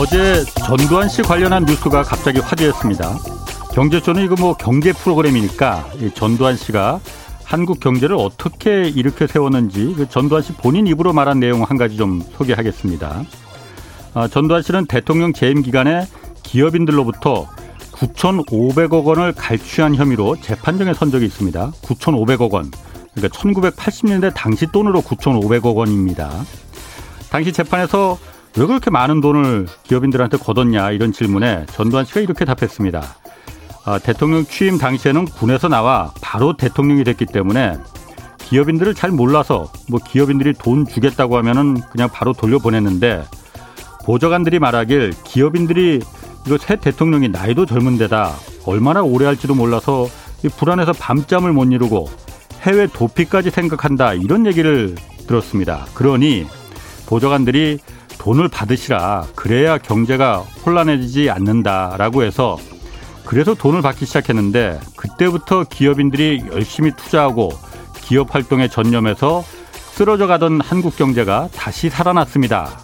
어제 전두환 씨 관련한 뉴스가 갑자기 화제였습니다. 경제쇼는 이거 뭐 경제 프로그램이니까 전두환 씨가 한국 경제를 어떻게 일으켜 세웠는지 그 전두환 씨 본인 입으로 말한 내용 한 가지 좀 소개하겠습니다. 아, 전두환 씨는 대통령 재임 기간에 기업인들로부터 9,500억 원을 갈취한 혐의로 재판정에 선 적이 있습니다. 9,500억 원. 그러니까 1980년대 당시 돈으로 9,500억 원입니다. 당시 재판에서 왜 그렇게 많은 돈을 기업인들한테 걷었냐 이런 질문에 전두환 씨가 이렇게 답했습니다. 아, 대통령 취임 당시에는 군에서 나와 바로 대통령이 됐기 때문에 기업인들을 잘 몰라서 뭐 기업인들이 돈 주겠다고 하면은 그냥 바로 돌려보냈는데 보좌관들이 말하길 기업인들이 이거 새 대통령이 나이도 젊은 데다 얼마나 오래 할지도 몰라서 불안해서 밤잠을 못 이루고 해외 도피까지 생각한다 이런 얘기를 들었습니다. 그러니 보좌관들이 돈을 받으시라 그래야 경제가 혼란해지지 않는다라고 해서 그래서 돈을 받기 시작했는데 그때부터 기업인들이 열심히 투자하고 기업 활동에 전념해서 쓰러져 가던 한국 경제가 다시 살아났습니다.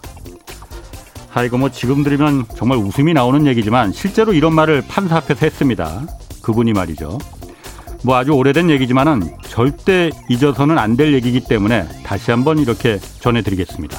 아, 이거 뭐 지금 들으면 정말 웃음이 나오는 얘기지만 실제로 이런 말을 판사 앞에서 했습니다. 그분이 말이죠. 뭐 아주 오래된 얘기지만은 절대 잊어서는 안 될 얘기이기 때문에 다시 한번 이렇게 전해드리겠습니다.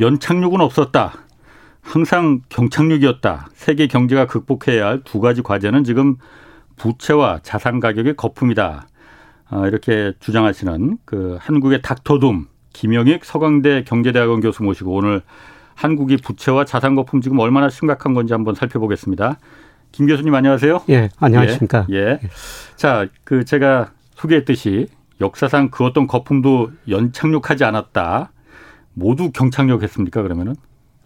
연착륙은 없었다. 항상 경착륙이었다. 세계 경제가 극복해야 할 두 가지 과제는 지금 부채와 자산 가격의 거품이다. 아, 이렇게 주장하시는 그 한국의 닥터둠 김영익 서강대 경제대학원 교수 모시고 오늘 한국이 부채와 자산 거품 지금 얼마나 심각한 건지 한번 살펴보겠습니다. 김 교수님 안녕하세요. 예, 안녕하십니까. 예. 예. 자, 그 제가 소개했듯이 역사상 그 어떤 거품도 연착륙하지 않았다. 모두 경착륙 했습니까? 그러면은?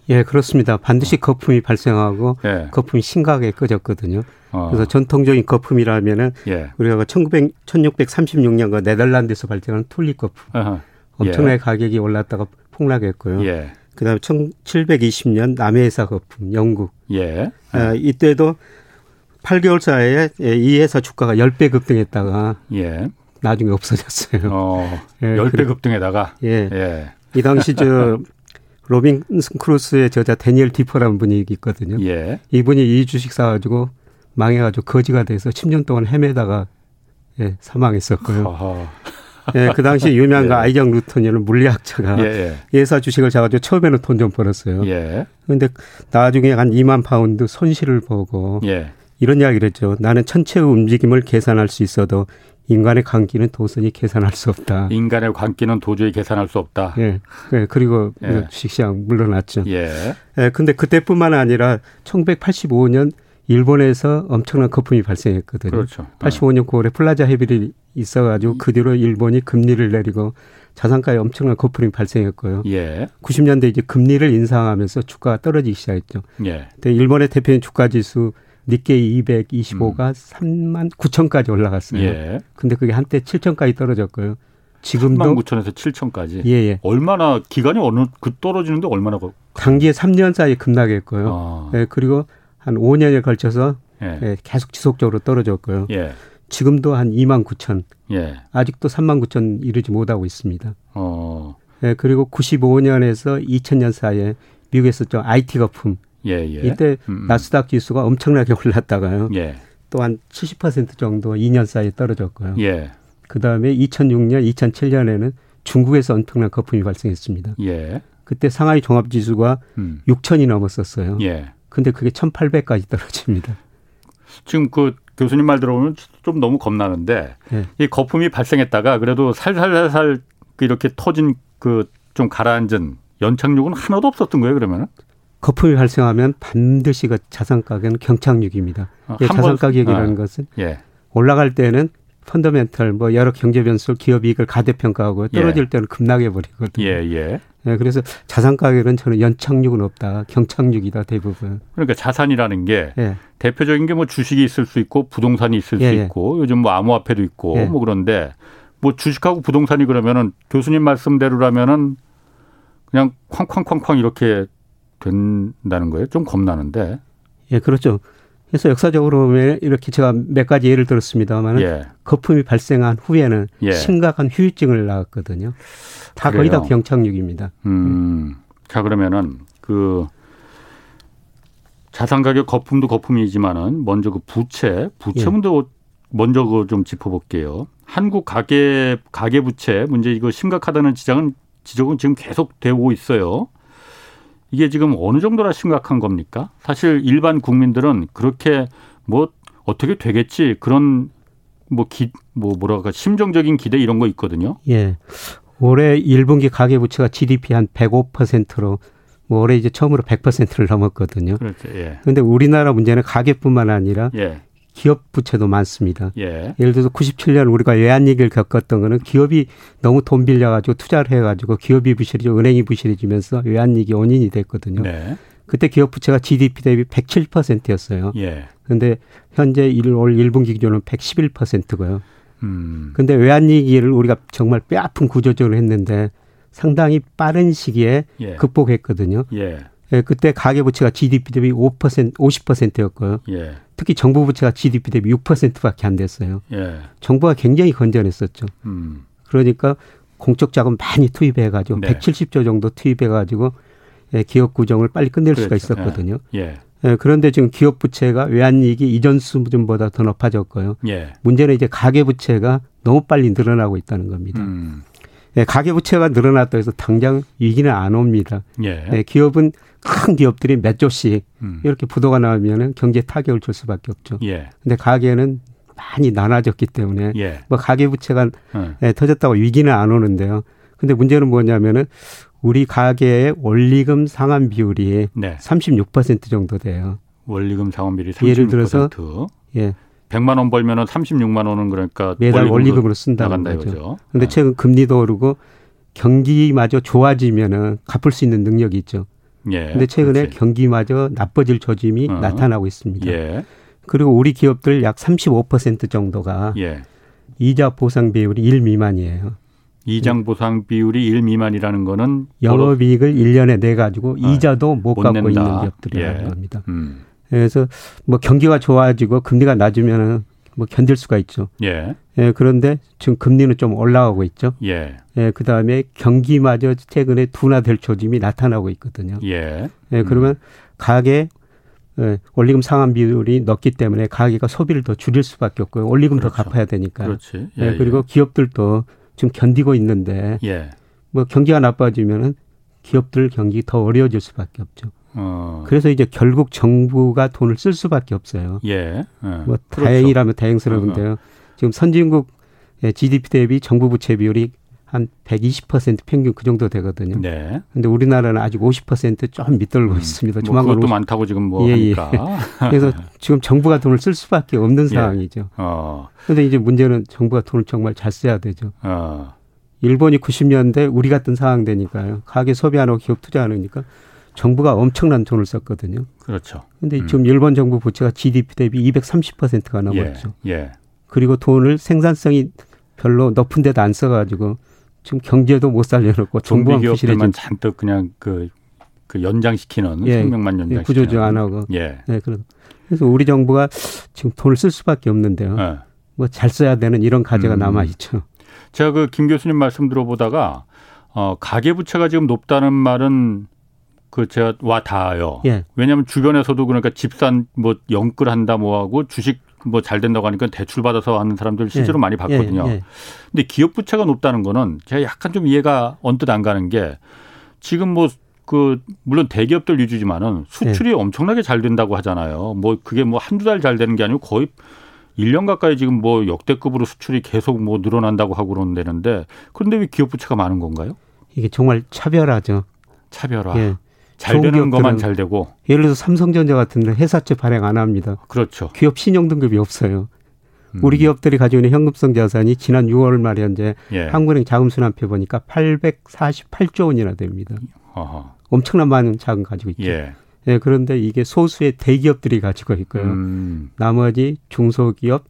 예, 그렇습니다. 반드시 거품이 발생하고 예. 거품이 심각하게 꺼졌거든요. 어. 그래서 전통적인 거품이라면은 예. 우리가 1900, 1636년가 네덜란드에서 발생한 툴립 거품. 어허. 엄청나게 예. 가격이 올랐다가 폭락했고요. 예. 그다음에 1720년 남해회사 거품, 영국. 예. 아, 이때도 8개월 사이에 이 회사 주가가 10배 급등했다가 예. 나중에 없어졌어요. 어, 예, 10배 급등에다가 예. 예. 이 당시 저 로빈슨 크루소의 저자 다니엘 디포라는 분이 있거든요. 예. 이분이 이 주식 사가지고 망해가지고 거지가 돼서 10년 동안 헤매다가 예, 사망했었고요. 예, 그 당시 유명한 예. 그 아이작 뉴턴이라는 물리학자가 예, 예. 사 주식을 사가지고 처음에는 돈 좀 벌었어요. 예. 근데 나중에 한 2만 파운드 손실을 보고 예. 이런 이야기를 했죠. 나는 천체의 움직임을 계산할 수 있어도 인간의 광기는 도저히 계산할 수 없다. 인간의 광기는 도저히 계산할 수 없다. 예. 예. 그리고 예. 주식시장 물러났죠. 예. 예. 근데 그때뿐만 아니라 1985년 일본에서 엄청난 거품이 발생했거든요. 그렇죠. 85년 9월에 플라자 합의를 있어가지고 그 뒤로 일본이 금리를 내리고 자산가격에 엄청난 거품이 발생했고요. 예. 90년대 이제 금리를 인상하면서 주가가 떨어지기 시작했죠. 예. 근데 일본의 대표적인 주가 지수 니케이 225가 음. 3만 9천까지 올라갔어요. 예. 근데 그게 한때 7천까지 떨어졌고요. 지금도 3만 9천에서 7천까지. 예, 예. 얼마나 기간이 어느 그 떨어지는데 얼마나 단기에 3년 사이에 급락했고요. 아. 예, 그리고 한 5년에 걸쳐서 예. 예, 계속 지속적으로 떨어졌고요. 예. 지금도 한 2만 9천. 예. 아직도 3만 9천 이르지 못하고 있습니다. 어. 예, 그리고 95년에서 2000년 사이에 미국에서 좀 IT 거품 예, 예. 이때 음, 음. 나스닥 지수가 엄청나게 올랐다가요. 예. 또한 70% 정도 2년 사이에 떨어졌고요. 예. 그 다음에 2006년, 2007년에는 중국에서 엄청난 거품이 발생했습니다. 예. 그때 상하이 종합 지수가 음. 6천이 넘었었어요. 예. 근데 그게 1,800까지 떨어집니다. 지금 그 교수님 말 들어보면 좀 너무 겁나는데 예. 이 거품이 발생했다가 그래도 살살살살 이렇게 터진 그 좀 가라앉은 연착륙은 하나도 없었던 거예요 그러면은? 거품이 발생하면 반드시 그 자산 가격은 경착륙입니다. 어, 예, 자산 가격이라는 어. 것은 예. 올라갈 때는 펀더멘털 뭐 여러 경제 변수 기업 이익을 가대평가하고 떨어질 예. 때는 급락해 버리거든요. 예, 예. 네, 그래서 자산 가격은 저는 연착륙은 없다. 경착륙이다 대부분. 그러니까 자산이라는 게 네. 대표적인 게 뭐 주식이 있을 수 있고 부동산이 있을 예, 수 있고 요즘 뭐 암호화폐도 있고 뭐 그런데 뭐 주식하고 부동산이 그러면은 교수님 말씀대로라면은 그냥 쾅쾅쾅쾅 이렇게 된다는 거예요. 좀 겁나는데. 예, 그렇죠. 그래서 역사적으로 이렇게 제가 몇 가지 예를 들었습니다만 예. 거품이 발생한 후에는 예. 심각한 후유증을 낳았거든요. 다 그래요. 거의 다 경착륙입니다. 음. 자 그러면은 그 자산 가격 거품도 거품이지만은 먼저 그 부채 부채 문도 예. 먼저 그 좀 짚어볼게요. 한국 가계 가계 부채 문제 이거 심각하다는 지적은 지적은 지금 계속 되고 있어요. 이게 지금 어느 정도나 심각한 겁니까? 사실 일반 국민들은 그렇게 뭐 어떻게 되겠지 그런 뭐 기, 뭐 뭐랄까 심정적인 기대 이런 거 있거든요. 예. 올해 1분기 가계 부채가 GDP 한 105%로 뭐 올해 이제 처음으로 100%를 넘었거든요. 그렇죠. 예. 근데 우리나라 문제는 가계뿐만 아니라 예. 기업 부채도 많습니다. 예. 예를 들어서 97년 우리가 외환위기를 겪었던 거는 기업이 너무 돈 빌려가지고 투자를 해가지고 기업이 부실해지고 은행이 부실해지면서 외환위기 원인이 됐거든요. 네. 그때 기업 부채가 GDP 대비 107%였어요. 예. 근데 현재 1월 1분기 기준은 111%고요. 음. 근데 외환위기를 우리가 정말 뼈아픈 구조적으로 했는데 상당히 빠른 시기에 예. 극복했거든요. 예. 예, 그때 가계 부채가 GDP 대비 5% 50%였고요. 예. 특히 정부 부채가 GDP 대비 6%밖에 안 됐어요. 예. 정부가 굉장히 건전했었죠. 음. 그러니까 공적 자금 많이 투입해 가지고 네. 170조 정도 투입해 가지고 예, 기업 구정을 빨리 끝낼 그렇죠. 수가 있었거든요. 예. 예. 그런데 지금 기업 부채가 외환이익이 이전 수준보다 더 높아졌고요. 예. 문제는 이제 가계 부채가 너무 빨리 늘어나고 있다는 겁니다. 음. 예, 가계 부채가 늘어났다 해서 당장 위기는 안 옵니다. 예. 예, 기업은 큰 기업들이 몇 조씩 음. 이렇게 부도가 나오면은 경제 타격을 줄 수밖에 없죠. 예. 근데 가계는 많이 나눠졌기 때문에 예. 뭐 가계 부채가 어. 예, 터졌다고 위기는 안 오는데요. 근데 문제는 뭐냐면은 우리 가계의 원리금 상환 비율이 네. 36% 정도 돼요. 원리금 상환 비율이 36%. 예를 들어서 예. 100만 원 벌면은 36만 원은 그러니까 매달 원리금으로 쓴다는 거죠. 그런데 네. 최근 금리도 오르고 경기마저 좋아지면은 갚을 수 있는 능력이 있죠. 예. 근데 최근에 그렇지. 경기마저 나빠질 조짐이 어. 나타나고 있습니다. 예. 그리고 우리 기업들 약 35% 정도가 예. 이자 보상 비율이 1 미만이에요. 이장 보상 비율이 1 미만이라는 거는 영업이익을 1년에 내 가지고 어. 이자도 못, 못 갚고 낸다. 있는 기업들이라는 예. 겁니다. 음. 그래서 뭐 경기가 좋아지고 금리가 낮으면은 뭐 견딜 수가 있죠. 예. 예. 그런데 지금 금리는 좀 올라가고 있죠. 예. 예. 그 다음에 경기마저 최근에 둔화될 조짐이 나타나고 있거든요. 예. 예. 그러면 음. 가계 예, 원리금 상환 비율이 높기 때문에 가계가 소비를 더 줄일 수밖에 없고요. 원리금 그렇죠. 더 갚아야 되니까. 그렇지. 예, 예, 그리고 기업들도 지금 견디고 있는데 예. 뭐 경기가 나빠지면은 기업들 경기 더 어려워질 수밖에 없죠. 어. 그래서 이제 결국 정부가 돈을 쓸 수밖에 없어요. 예. 예. 뭐 그렇죠. 다행이라면 다행스러운데요. 어. 지금 선진국 GDP 대비 정부 부채 비율이 한 120% 평균 그 정도 되거든요. 네. 근데 우리나라는 아직 50%좀 밑돌고 음. 있습니다. 뭐 그것도 50... 많다고 지금 뭐 예, 예. 하니까. 예. 그래서 지금 정부가 돈을 쓸 수밖에 없는 예. 상황이죠. 어. 근데 이제 문제는 정부가 돈을 정말 잘 써야 되죠. 어. 일본이 90년대 우리 같은 상황 되니까요. 가계 소비 안 하고 기업 투자 안 하니까 정부가 엄청난 돈을 썼거든요. 그렇죠. 근데 음. 지금 일본 정부 부채가 GDP 대비 230%가 넘었죠. 예. 예. 그리고 돈을 생산성이 별로 높은 데도 안 써가지고 지금 경제도 못 살려놓고 정부가 부실해진 잔뜩 그냥 그, 그 연장시키는 예. 생명만 연장시키는 예. 구조조 안 하고 예. 예. 그래서 우리 정부가 지금 돈을 쓸 수밖에 없는데요. 예. 뭐잘 써야 되는 이런 과제가 음. 남아 있죠. 제가 그 김 교수님 말씀 들어보다가 어 가계 부채가 지금 높다는 말은 그 제가 와 닿아요. 예. 왜냐하면 주변에서도 그러니까 집산 뭐 영끌 한다 뭐 하고 주식 뭐 잘 된다고 하니까 대출 받아서 하는 사람들 실제로 예. 많이 봤거든요. 예. 예. 근데 기업 부채가 높다는 거는 제가 약간 좀 이해가 언뜻 안 가는 게 지금 뭐그 물론 대기업들 위주지만은 수출이 예. 엄청나게 잘 된다고 하잖아요. 뭐 그게 뭐 한두 달 잘 되는 게 아니고 거의 1년 가까이 지금 뭐 역대급으로 수출이 계속 뭐 늘어난다고 하고 그러는데 그런데 왜 기업 부채가 많은 건가요? 이게 정말 차별하죠. 차별화. 예. 잘 되는 것만 잘 되고. 예를 들어서 삼성전자 같은 데 회사채 발행 안 합니다. 그렇죠. 기업 신용 등급이 없어요. 음. 우리 기업들이 가지고 있는 현금성 자산이 지난 6월 말 현재 예. 한국은행 자금순환표 보니까 848조 원이나 됩니다. 어허. 엄청난 많은 자금 가지고 있죠. 예. 예. 그런데 이게 소수의 대기업들이 가지고 있고요. 음. 나머지 중소기업,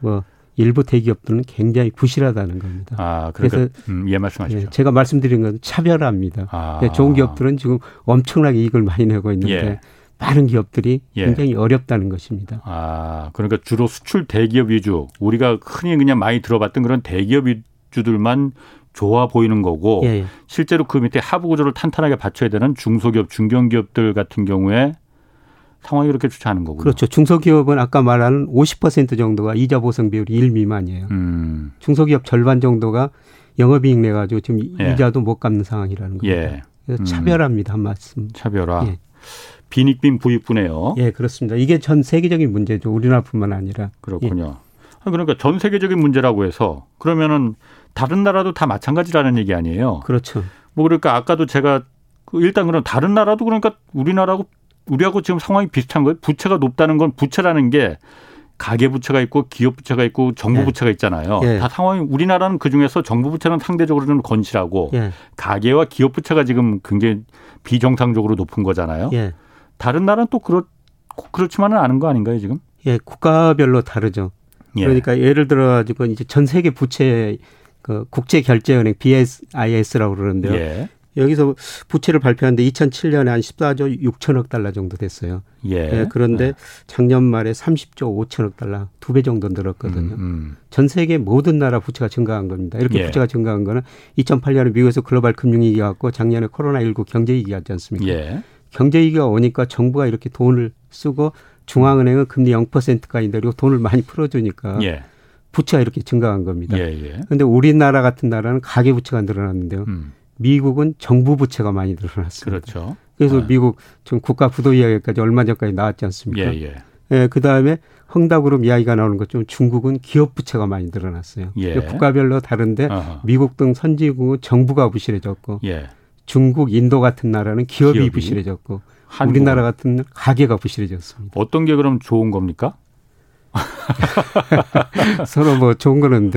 뭐 일부 대기업들은 굉장히 부실하다는 겁니다. 아, 그러니까, 그래서 음, 예, 말씀하시죠. 예, 제가 말씀드린 건 차별화입니다. 아. 예, 좋은 기업들은 지금 엄청나게 이익을 많이 내고 있는데 예. 많은 기업들이 예. 굉장히 어렵다는 것입니다. 아, 그러니까 주로 수출 대기업 위주, 우리가 흔히 그냥 많이 들어봤던 그런 대기업 위주들만 좋아 보이는 거고 예, 예. 실제로 그 밑에 하부 구조를 탄탄하게 받쳐야 되는 중소기업, 중견기업들 같은 경우에 상황이 그렇게 좋지 않은 거군요. 그렇죠. 중소기업은 아까 말한 50% 정도가 이자 보상 비율이 1 미만이에요. 음. 중소기업 절반 정도가 영업이익 내 가지고 지금 예. 이자도 못 갚는 상황이라는 겁니다. 예. 그래서 음. 차별합니다 한 말씀. 차별화. 예. 빈익빈 부익부네요. 예, 그렇습니다. 이게 전 세계적인 문제죠. 우리나라뿐만 아니라. 그렇군요. 예. 그러니까 전 세계적인 문제라고 해서 그러면은 다른 나라도 다 마찬가지라는 얘기 아니에요. 그렇죠. 뭐 그러니까 아까도 제가 그 일단 그럼 다른 나라도 그러니까 우리나라하고 우리하고 지금 상황이 비슷한 거예요. 부채가 높다는 건 부채라는 게 가계 부채가 있고 기업 부채가 있고 정부 예. 부채가 있잖아요. 예. 다 상황이 우리나라는 그 중에서 정부 부채는 상대적으로 좀 건실하고 예. 가계와 기업 부채가 지금 굉장히 비정상적으로 높은 거잖아요. 예. 다른 나라는 또 그렇 그렇지만은 않은 거 아닌가요 지금? 예, 국가별로 다르죠. 예. 그러니까 예를 들어 가지고 이제 전 세계 부채 그 국제 결제은행 BSIS라고 그러는데요. 예. 여기서 부채를 발표하는데 2007년에 한 14조 6천억 달러 정도 됐어요. 예. 예 그런데 예. 작년 말에 30조 5천억 달러 두 배 정도 늘었거든요. 음, 음. 전 세계 모든 나라 부채가 증가한 겁니다. 이렇게 예. 부채가 증가한 거는 2008년에 미국에서 글로벌 금융위기가 왔고 작년에 코로나19 경제위기가 왔지 않습니까? 예. 경제위기가 오니까 정부가 이렇게 돈을 쓰고 중앙은행은 금리 0%까지 내리고 돈을 많이 풀어주니까 예. 부채가 이렇게 증가한 겁니다. 그런데 예, 우리나라 같은 나라는 가계부채가 늘어났는데요. 음. 미국은 정부 부채가 많이 늘어났습니다. 그렇죠. 그래서 네. 미국 지금 국가 부도 이야기까지 얼마 전까지 나왔지 않습니까? 예, 예. 예, 그 다음에 헝다그룹 이야기가 나오는 것좀 중국은 기업 부채가 많이 늘어났어요. 예. 국가별로 다른데 어허. 미국 등 선진국은 정부가 부실해졌고 예. 중국, 인도 같은 나라는 기업이, 기업이? 부실해졌고 한국은? 우리나라 같은 가계가 부실해졌습니다. 어떤 게 그럼 좋은 겁니까? 서로 뭐 좋은 거는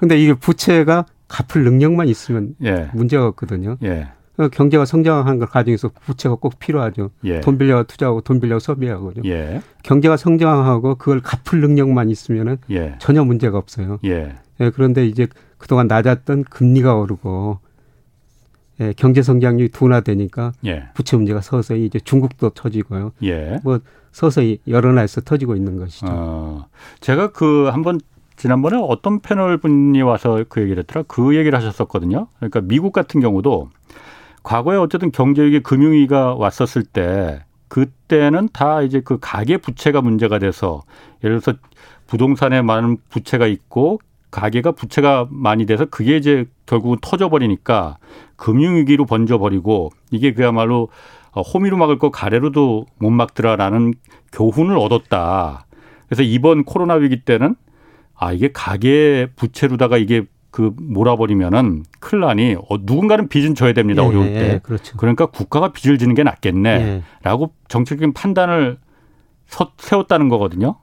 근데 이게 부채가 갚을 능력만 있으면 예. 문제가 없거든요. 예. 어, 경제가 성장한 걸 가정에서 부채가 꼭 필요하죠. 예. 돈 빌려 투자하고 돈 빌려 소비하고요. 예. 경제가 성장하고 그걸 갚을 능력만 있으면은 예. 전혀 문제가 없어요. 예. 예. 그런데 이제 그동안 낮았던 금리가 오르고 예, 경제 성장률이 둔화되니까 예. 부채 문제가 서서히 이제 중국도 터지고요. 예. 뭐 서서히 여러 나라에서 터지고 있는 것이죠. 어, 제가 그 한번 지난번에 어떤 패널 분이 와서 그 얘기를 했더라. 그 얘기를 하셨었거든요. 그러니까 미국 같은 경우도 과거에 어쨌든 경제위기 금융위기가 왔었을 때 그때는 다 이제 그 가계 부채가 문제가 돼서 예를 들어서 부동산에 많은 부채가 있고 가계가 부채가 많이 돼서 그게 이제 결국은 터져버리니까 금융위기로 번져버리고 이게 그야말로 호미로 막을 거 가래로도 못 막더라라는 교훈을 얻었다. 그래서 이번 코로나 위기 때는 아 이게 가계 부채로다가 이게 그 몰아버리면은 나니 어, 누군가는 빚은 져야 됩니다 예, 어려울 때 예, 그렇죠. 그러니까 국가가 빚을 지는 게 낫겠네라고 예. 정책적인 판단을 서, 세웠다는 거거든요.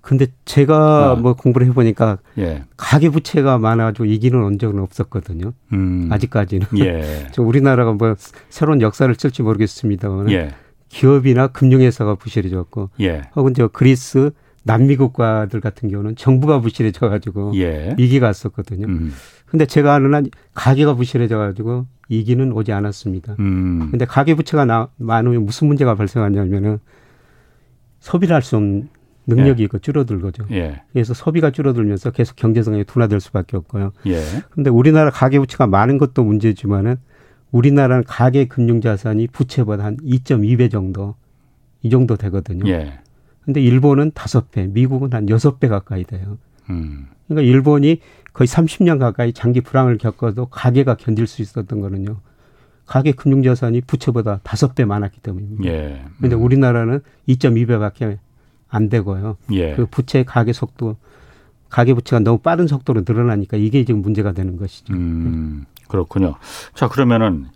근데 제가 어. 뭐 공부를 해보니까 예. 가계 부채가 많아가지고 이기는 언적은 없었거든요. 음. 아직까지는. 예. 우리나라가 뭐 새로운 역사를 쓸지 모르겠습니다만 예. 기업이나 금융회사가 부실해졌고 예. 혹은 저 그리스 남미 국가들 같은 경우는 정부가 부실해져 가지고 예. 위기가 왔었거든요. 음. 근데 제가 아는 한 가계가 부실해져 가지고 위기는 오지 않았습니다. 음. 근데 가계 부채가 나, 많으면 무슨 문제가 발생하냐면은 소비를 할 수 없는 능력이 예. 있고 줄어들거죠. 예. 그래서 소비가 줄어들면서 계속 경제성이 둔화될 수밖에 없고요. 예. 근데 우리나라 가계 부채가 많은 것도 문제지만은 우리나라는 가계 금융 자산이 부채보다 한 2.2배 정도 이 정도 되거든요. 예. 근데 일본은 다섯 배, 미국은 한 여섯 배 가까이 돼요. 음. 그러니까 일본이 거의 30년 가까이 장기 불황을 겪어도 가계가 견딜 수 있었던 거는요. 가계 금융 자산이 부채보다 다섯 배 많았기 때문입니다. 예. 음. 근데 우리나라는 2.2배밖에 안 되고요. 예. 그 부채 가계 속도 가계 부채가 너무 빠른 속도로 늘어나니까 이게 지금 문제가 되는 것이죠. 음, 그렇군요. 자 그러면은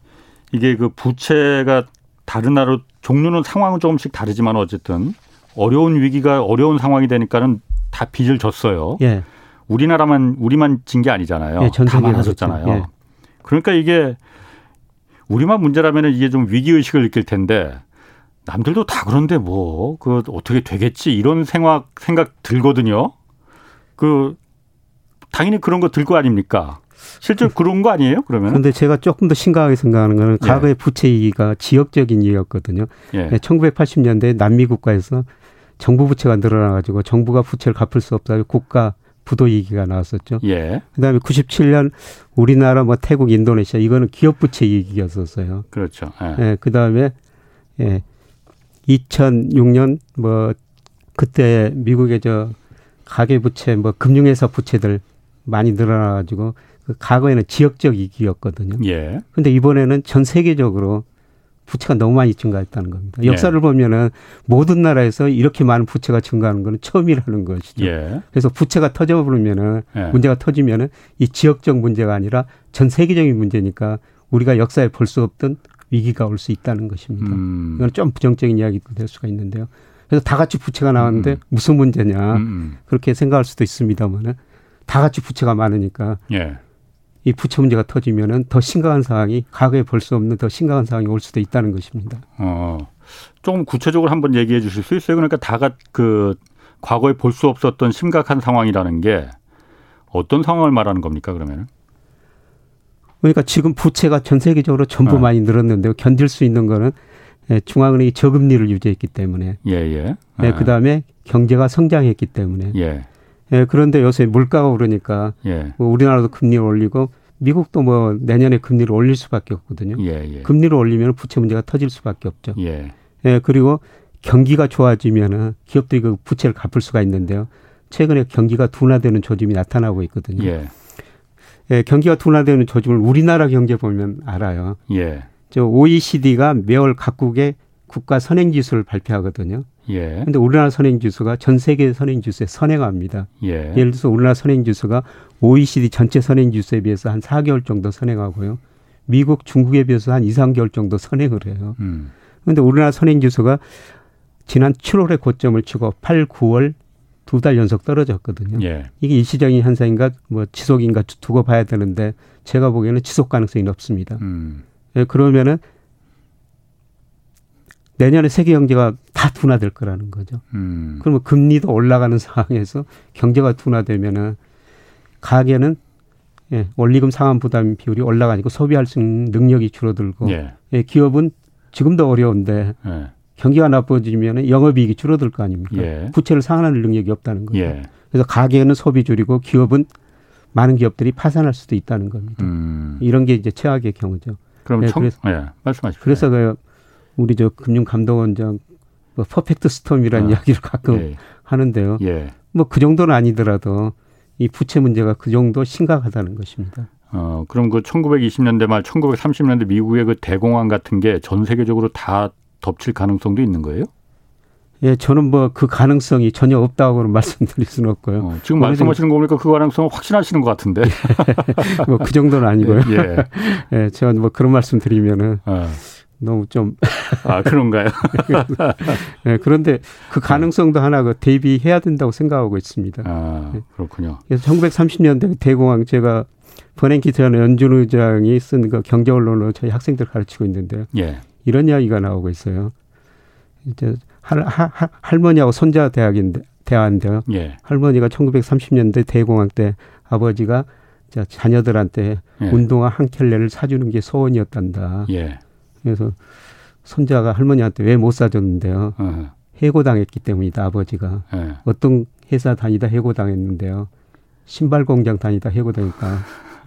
이게 그 부채가 다른 나라 종류는 상황은 조금씩 다르지만 어쨌든 어려운 위기가 어려운 상황이 되니까는 다 빚을 졌어요. 예. 우리나라만 우리만 진 게 아니잖아요. 예, 다 많아졌잖아요. 예. 그러니까 이게 우리만 문제라면 이게 좀 위기 의식을 느낄 텐데 남들도 다 그런데 뭐 그 어떻게 되겠지 이런 생각 생각 들거든요. 그 당연히 그런 거들거 아닙니까? 실제 그런 거 아니에요? 그러면? 그런데 제가 조금 더 심각하게 생각하는 거는 예. 과거의 부채 위기가 지역적인 이유였거든요. 예. 1980년대 남미 국가에서 정부 부채가 늘어나 가지고 정부가 부채를 갚을 수 없다 국가 부도 위기가 나왔었죠. 예. 그다음에 97년 우리나라 뭐 태국 인도네시아 이거는 기업 부채 위기였었어요. 그렇죠. 예. 예 그다음에 예. 2006년 뭐 그때 미국의 저 가계 부채 뭐 금융회사 부채들 많이 늘어나 가지고 그 과거에는 지역적 위기였거든요. 예. 근데 이번에는 전 세계적으로 부채가 너무 많이 증가했다는 겁니다. 역사를 예. 보면은 모든 나라에서 이렇게 많은 부채가 증가하는 것은 처음이라는 것이죠. 예. 그래서 부채가 터져 버리면은 예. 문제가 터지면은 이 지역적 문제가 아니라 전 세계적인 문제니까 우리가 역사에 볼 수 없던 위기가 올 수 있다는 것입니다. 음. 이건 좀 부정적인 이야기도 될 수가 있는데요. 그래서 다 같이 부채가 나왔는데 음. 무슨 문제냐 음. 그렇게 생각할 수도 있습니다만은 다 같이 부채가 많으니까 예. 이 부채 문제가 터지면은 더 심각한 상황이 과거에 볼 수 없는 더 심각한 상황이 올 수도 있다는 것입니다. 어, 조금 구체적으로 한번 얘기해 주실 수 있어요? 그러니까 다가 그 과거에 볼 수 없었던 심각한 상황이라는 게 어떤 상황을 말하는 겁니까? 그러면은? 그러니까 지금 부채가 전 세계적으로 전부 어. 많이 늘었는데요. 견딜 수 있는 거는 예, 중앙은행이 저금리를 유지했기 때문에. 예, 예. 예. 그 다음에 경제가 성장했기 때문에. 예. 예, 그런데 요새 물가가 오르니까 예. 뭐 우리나라도 금리를 올리고 미국도 뭐 내년에 금리를 올릴 수밖에 없거든요. 예, 예. 금리를 올리면 부채 문제가 터질 수밖에 없죠. 예. 예, 그리고 경기가 좋아지면은 기업들이 그 부채를 갚을 수가 있는데요. 최근에 경기가 둔화되는 조짐이 나타나고 있거든요. 예. 예, 경기가 둔화되는 조짐을 우리나라 경제 보면 알아요. 예. 저 OECD가 매월 각국의 국가 선행 지수를 발표하거든요. 예. 근데 우리나라 선행 지수가 전 세계 선행 지수에 선행합니다. 예. 예를 들어서 우리나라 선행 지수가 OECD 전체 선행 지수에 비해서 한 4개월 정도 선행하고요. 미국, 중국에 비해서 한 2, 3개월 정도 선행을 해요. 음. 근데 우리나라 선행 지수가 지난 7월에 고점을 치고 8, 9월 두 달 연속 떨어졌거든요. 예. 이게 일시적인 현상인가 뭐 지속인가 두고 봐야 되는데 제가 보기에는 지속 가능성이 높습니다. 음. 예, 그러면은 내년에 세계 경제가 다 둔화될 거라는 거죠. 음. 그러면 금리도 올라가는 상황에서 경제가 둔화되면은 가계는 예, 원리금 상환 부담 비율이 올라가니까 소비할 수 있는 능력이 줄어들고 예. 예 기업은 지금도 어려운데 예. 경기가 나빠지면 영업이익이 줄어들 거 아닙니까? 예. 부채를 상환할 능력이 없다는. 예. 그래서 가계는 소비 줄이고 기업은 많은 기업들이 파산할 수도 있다는 겁니다. 음. 이런 게 이제 최악의 경우죠. 그럼 예, 청, 그래서, 예, 말씀하십시오. 그래서 그 우리 저 금융감독원장 뭐 퍼펙트 스톰이라는 아, 이야기를 가끔 예. 하는데요. 예. 뭐그 정도는 아니더라도 이 부채 문제가 그 정도 심각하다는 것입니다. 어, 그럼 그 1920년대 말 1930년대 미국의 그 대공황 같은 게 전 세계적으로 다 덮칠 가능성도 있는 거예요? 예, 저는 뭐 그 가능성이 전혀 없다고는 말씀드릴 수는 없고요. 어, 지금 말씀하시는 거 보니까 그 가능성은 확신하시는 것 같은데. 뭐 그 정도는 아니고요. 예. 예, 제가 뭐 그런 말씀 드리면은 어. 너무 좀. 아, 그런가요? 네, 그런데 그 가능성도 하나 그 대비해야 된다고 생각하고 있습니다. 아, 그렇군요. 그래서 1930년대 대공황 제가 버냉키 전 연준 의장이 쓴 그 경제 언론으로 저희 학생들 가르치고 있는데요. 예. 이런 이야기가 나오고 있어요. 이제 할, 할, 할머니하고 손자 대학인데 대화인데요. 예. 할머니가 1930년대 대공황 때 아버지가 자녀들한테 예. 운동화 한 켤레를 사주는 게 소원이었단다. 예. 그래서 손자가 할머니한테 왜 못 사줬는데요. 어. 해고당했기 때문이다 아버지가 네. 어떤 회사 다니다 해고당했는데요. 신발 공장 다니다 해고당니까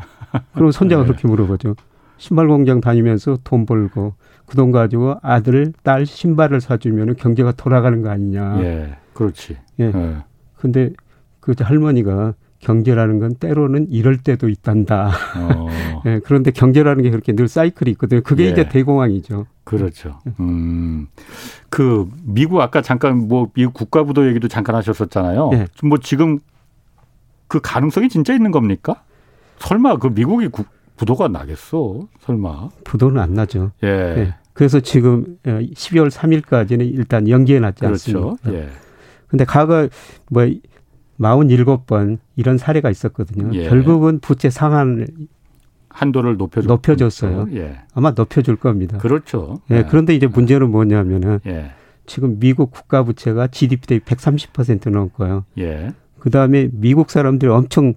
그럼 손자가 네. 그렇게 물어보죠. 신발 공장 다니면서 돈 벌고 그 돈 가지고 아들, 딸 신발을 사주면 경제가 돌아가는 거 아니냐. 예, 그렇지. 예. 예. 근데 그 할머니가 경제라는 건 때로는 이럴 때도 있단다. 어. 예, 그런데 경제라는 게 그렇게 늘 사이클이 있거든요. 그게 예. 이제 대공황이죠. 그렇죠. 음. 그 미국 아까 잠깐 뭐 미국 국가부도 얘기도 잠깐 하셨었잖아요. 예. 뭐 지금 그 가능성이 진짜 있는 겁니까? 설마 그 미국이 국, 부도가 나겠어? 설마? 부도는 안 나죠. 예. 예. 그래서 지금 12월 어, 3일까지는 일단 연기해 놨지 그렇죠. 않습니까? 예. 근데 과거 뭐 47번 이런 사례가 있었거든요. 예. 결국은 부채 상한 한도를 높여 높여줬어요. 예. 아마 높여줄 겁니다. 그렇죠. 예. 예. 그런데 이제 문제는 뭐냐면은 예. 지금 미국 국가 부채가 GDP 대비 130% 넘고요. 예. 그 다음에 미국 사람들이 엄청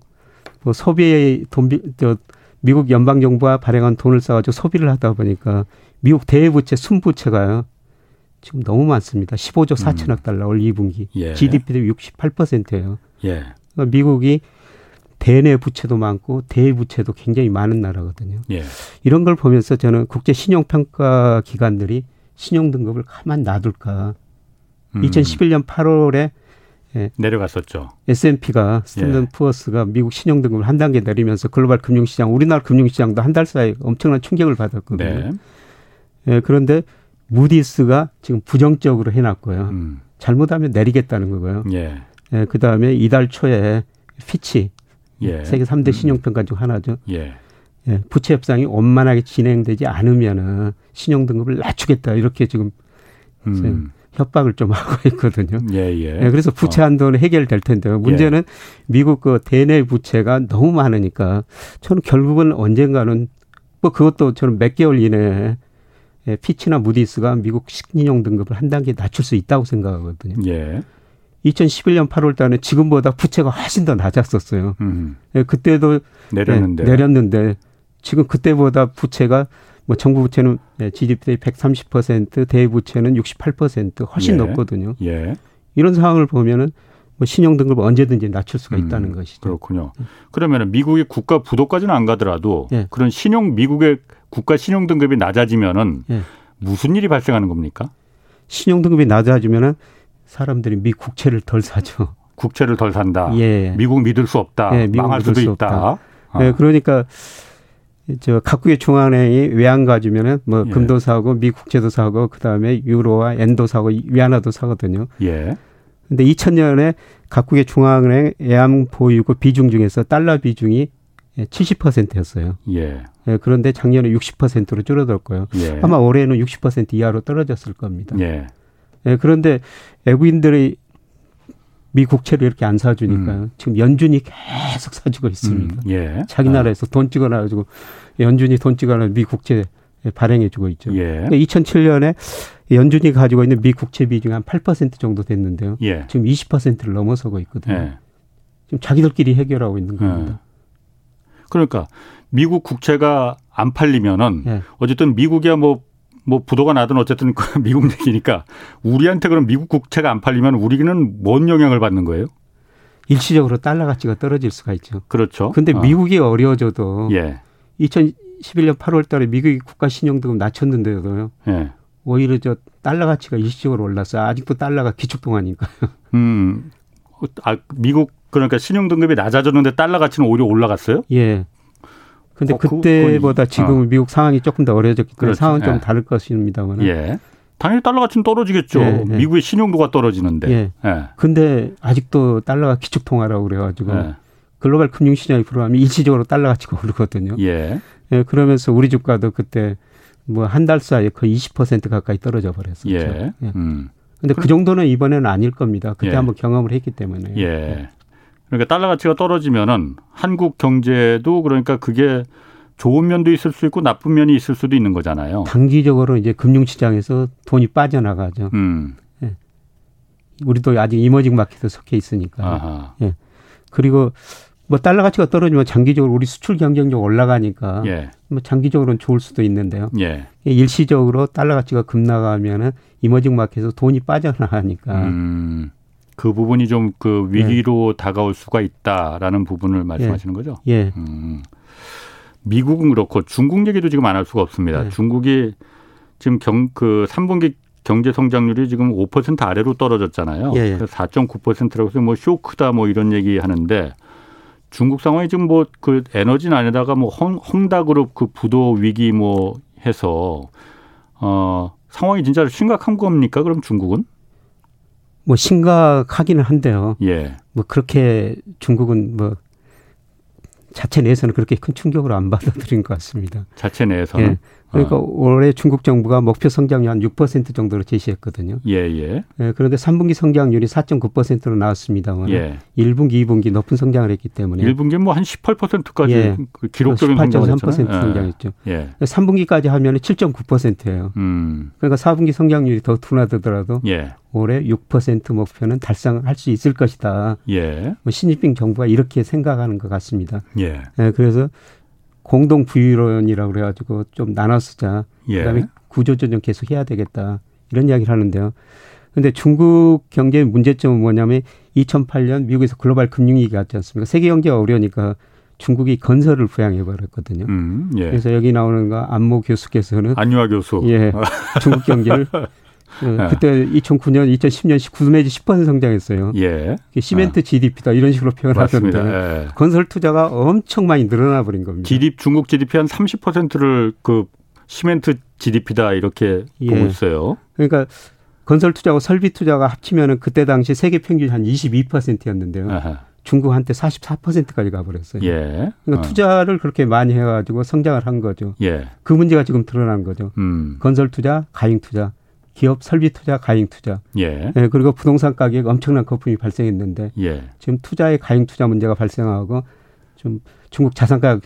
뭐 소비에 돈, 저 미국 연방 정부가 발행한 돈을 써가지고 소비를 하다 보니까 미국 대부채 순부채가요. 지금 너무 많습니다. 15조 4천억 음. 달러 올 2분기. 예. GDP 대비 68%예요. 예. 그러니까 미국이 대내 부채도 많고 대부채도 굉장히 많은 나라거든요. 예. 이런 걸 보면서 저는 국제 신용 평가 기관들이 신용 등급을 가만 놔둘까. 음. 2011년 8월에 예. 내려갔었죠. S&P가 스탠드 예. 푸어스가 미국 신용 등급을 한 단계 내리면서 글로벌 금융시장, 우리나라 금융시장도 한 달 사이에 엄청난 충격을 받았거든요. 네. 예, 그런데 무디스가 지금 부정적으로 해놨고요. 음. 잘못하면 내리겠다는 거고요. 예. 예, 그 다음에 이달 초에 피치 예. 세계 3대 음. 신용평가 중 하나죠. 예. 예. 부채 협상이 원만하게 진행되지 않으면은 신용 등급을 낮추겠다 이렇게 지금 음. 협박을 좀 하고 있거든요. 예, 예. 예 그래서 부채 어. 한도는 해결될 텐데요. 문제는 예. 미국 그 대내 부채가 너무 많으니까 저는 결국은 언젠가는 뭐 그것도 저는 몇 개월 이내에 예, 피치나 무디스가 미국 신용 등급을 한 단계 낮출 수 있다고 생각하거든요. 예. 2011년 8월 달에 지금보다 부채가 훨씬 더 낮았었어요. 음. 예, 그때도 내렸는데. 예, 내렸는데 지금 그때보다 부채가 뭐 정부 부채는 GDP 대비 130% 대부채는 68% 훨씬 예. 높거든요. 예. 이런 상황을 보면은 뭐 신용 등급을 언제든지 낮출 수가 있다는 음, 것이죠. 그렇군요. 그러면은 미국의 국가 부도까지는 안 가더라도 예. 그런 신용 미국의 국가 신용 등급이 낮아지면은 예. 무슨 일이 발생하는 겁니까? 신용 등급이 낮아지면은 사람들이 미 국채를 덜 사죠. 국채를 덜 산다. 예. 미국 믿을 수 없다. 예, 미국 망할 수도 수 있다. 아. 네, 그러니까 저 각국의 중앙은행이 외환 가지면은 뭐 예. 금도 사고 미 국채도 사고 그다음에 유로와 엔도 사고 위안화도 사거든요. 예. 근데 2000년에 각국의 중앙은행 외환 보유고 비중 중에서 달러 비중이 70%였어요. 예. 예. 그런데 작년에 60%로 줄어들었고요. 예. 아마 올해는 60% 이하로 떨어졌을 겁니다. 예. 예. 그런데 외국인들이 미 국채를 이렇게 안 사주니까요. 음. 지금 연준이 계속 사주고 있습니다. 음. 예. 자기 아. 나라에서 아. 돈 찍어놔가지고 연준이 돈 찍어놔 미 국채 발행해주고 있죠. 예. 2007년에 연준이 가지고 있는 미 국채 비중이 한8% 정도 됐는데요. 예. 지금 20%를 넘어서고 있거든요. 예. 지금 자기들끼리 해결하고 있는 겁니다. 예. 그러니까 미국 국채가 안 팔리면은 예. 어쨌든 미국이야 뭐뭐 뭐 부도가 나든 어쨌든 그 미국 얘기니까 우리한테 그럼 미국 국채가 안 팔리면 우리는 뭔 영향을 받는 거예요? 일시적으로 달러 가치가 떨어질 수가 있죠. 그렇죠. 근데 어. 미국이 어려워져도 예. 2011년 8월 달에 미국이 국가 신용등급 낮췄는데도요. 예. 오히려 저 달러 가치가 일시적으로 올랐어요. 아직도 달러가 기축통화니까요. 음. 아, 미국 그러니까 신용 등급이 낮아졌는데 달러 가치는 오히려 올라갔어요? 예. 근데 어, 그때보다 지금 어. 미국 상황이 조금 더 어려졌기 때문에 그렇죠. 상황은 좀 예. 다를 것입니다만. 예. 당연히 달러 가치는 떨어지겠죠. 예, 예. 미국의 신용도가 떨어지는데. 예. 예. 근데 아직도 달러가 기축 통화라고 그래가지고 예. 글로벌 금융 시장이 불어가면 일시적으로 달러 가치가 오르거든요. 예. 예. 그러면서 우리 주가도 그때 뭐 한 달 사이에 거의 20% 가까이 떨어져 버렸었죠. 예. 예. 음. 근데 그 정도는 이번에는 아닐 겁니다. 그때 예. 한번 경험을 했기 때문에. 예. 그러니까 달러 가치가 떨어지면은 한국 경제도 그러니까 그게 좋은 면도 있을 수 있고 나쁜 면이 있을 수도 있는 거잖아요. 단기적으로 이제 금융시장에서 돈이 빠져나가죠. 음. 예. 우리도 아직 이머징 마켓에 속해 있으니까. 아하. 예. 그리고 뭐 달러 가치가 떨어지면 장기적으로 우리 수출 경쟁력 올라가니까 예. 뭐 장기적으로는 좋을 수도 있는데요. 예. 일시적으로 달러 가치가 급나가면은 이머징 마켓에서 돈이 빠져나가니까. 음. 그 부분이 좀 그 위기로 예. 다가올 수가 있다라는 부분을 말씀하시는 예. 거죠? 예. 음. 미국은 그렇고 중국 얘기도 지금 안 할 수가 없습니다. 예. 중국이 지금 경, 그 3분기 경제 성장률이 지금 5% 아래로 떨어졌잖아요. 예. 4.9%라고 해서 뭐 쇼크다 뭐 이런 얘기 하는데 중국 상황이 지금 뭐 그 에너지 난에다가 뭐 헝, 헝다그룹 그 부도 위기 뭐 해서 어 상황이 진짜 심각한 겁니까? 그럼 중국은? 뭐 심각하기는 한데요. 예. 뭐 그렇게 중국은 뭐 자체 내에서는 그렇게 큰 충격을 안 받아들인 것 같습니다. 자체 내에서는. 예. 그러니까 어. 올해 중국 정부가 목표 성장률 한 6% 정도로 제시했거든요. 예, 예. 예 그런데 3분기 성장률이 4.9%로 나왔습니다만 예. 1분기, 2분기 높은 성장을 했기 때문에 1분기 뭐 한 18%까지 예. 그 기록적인 18.3% 성장했죠. 예. 3분기까지 하면 7.9%예요. 음. 그러니까 4분기 성장률이 더 둔화되더라도 예. 올해 6% 목표는 달성할 수 있을 것이다. 예. 뭐 신입빙 정부가 이렇게 생각하는 것 같습니다. 예. 예 그래서 공동 부유론이라고 그래가지고 좀 나눠 쓰자. 예. 그다음에 구조조정 계속 해야 되겠다. 이런 이야기를 하는데요. 근데 중국 경제의 문제점은 뭐냐면 2008년 미국에서 글로벌 금융위기가 왔지 않습니까? 세계 경제가 어려우니까 중국이 건설을 부양해 버렸거든요. 음, 예. 그래서 여기 나오는 거 안모 교수께서는 안유아 교수. 예. 중국 경제를 예, 그때 2009년, 2010년 19 내지 10% 성장했어요. 예. 시멘트 아. GDP다 이런 식으로 표현하던데 예. 건설 투자가 엄청 많이 늘어나 버린 겁니다. GDP 중국 GDP 한 30%를 그 시멘트 GDP다 이렇게 예. 보고 있어요. 그러니까 건설 투자하고 설비 투자가 합치면은 그때 당시 세계 평균 한 22%였는데요. 아하. 중국 한테 44%까지 가버렸어요. 예. 그러니까 어. 투자를 그렇게 많이 해가지고 성장을 한 거죠. 예. 그 문제가 지금 드러난 거죠. 음. 건설 투자, 가잉 투자. 기업 설비 투자, 가잉 투자. 예. 예. 그리고 부동산 가격 엄청난 거품이 발생했는데 예. 지금 투자의 가잉 투자 문제가 발생하고 좀 중국 자산 가격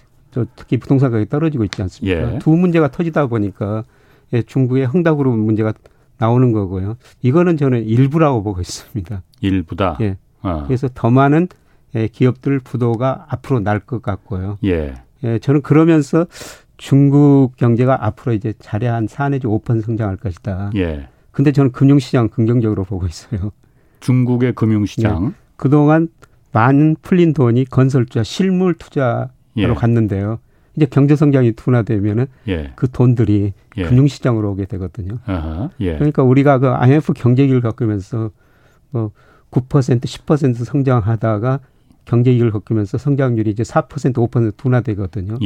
특히 부동산 가격이 떨어지고 있지 않습니까? 예. 두 문제가 터지다 보니까 예, 중국의 흥다그룹 문제가 나오는 거고요. 이거는 저는 일부라고 보고 있습니다. 일부다. 예. 어. 그래서 더 많은 예, 기업들 부도가 앞으로 날 것 같고요. 예. 예. 저는 그러면서 중국 경제가 앞으로 이제 자리 한4 내지 5% 성장할 것이다. 예. 근데 저는 금융시장 긍정적으로 보고 있어요. 중국의 금융시장. 네. 그동안 많은 풀린 돈이 건설 투자, 실물 투자로 예. 갔는데요. 이제 경제 성장이 둔화되면은 예. 그 돈들이 예. 금융시장으로 오게 되거든요. 아하, 예. 그러니까 우리가 그 IMF 경제기를 겪으면서 뭐 9% 10% 성장하다가 경제기를 겪으면서 성장률이 이제 4% 5% 둔화되거든요.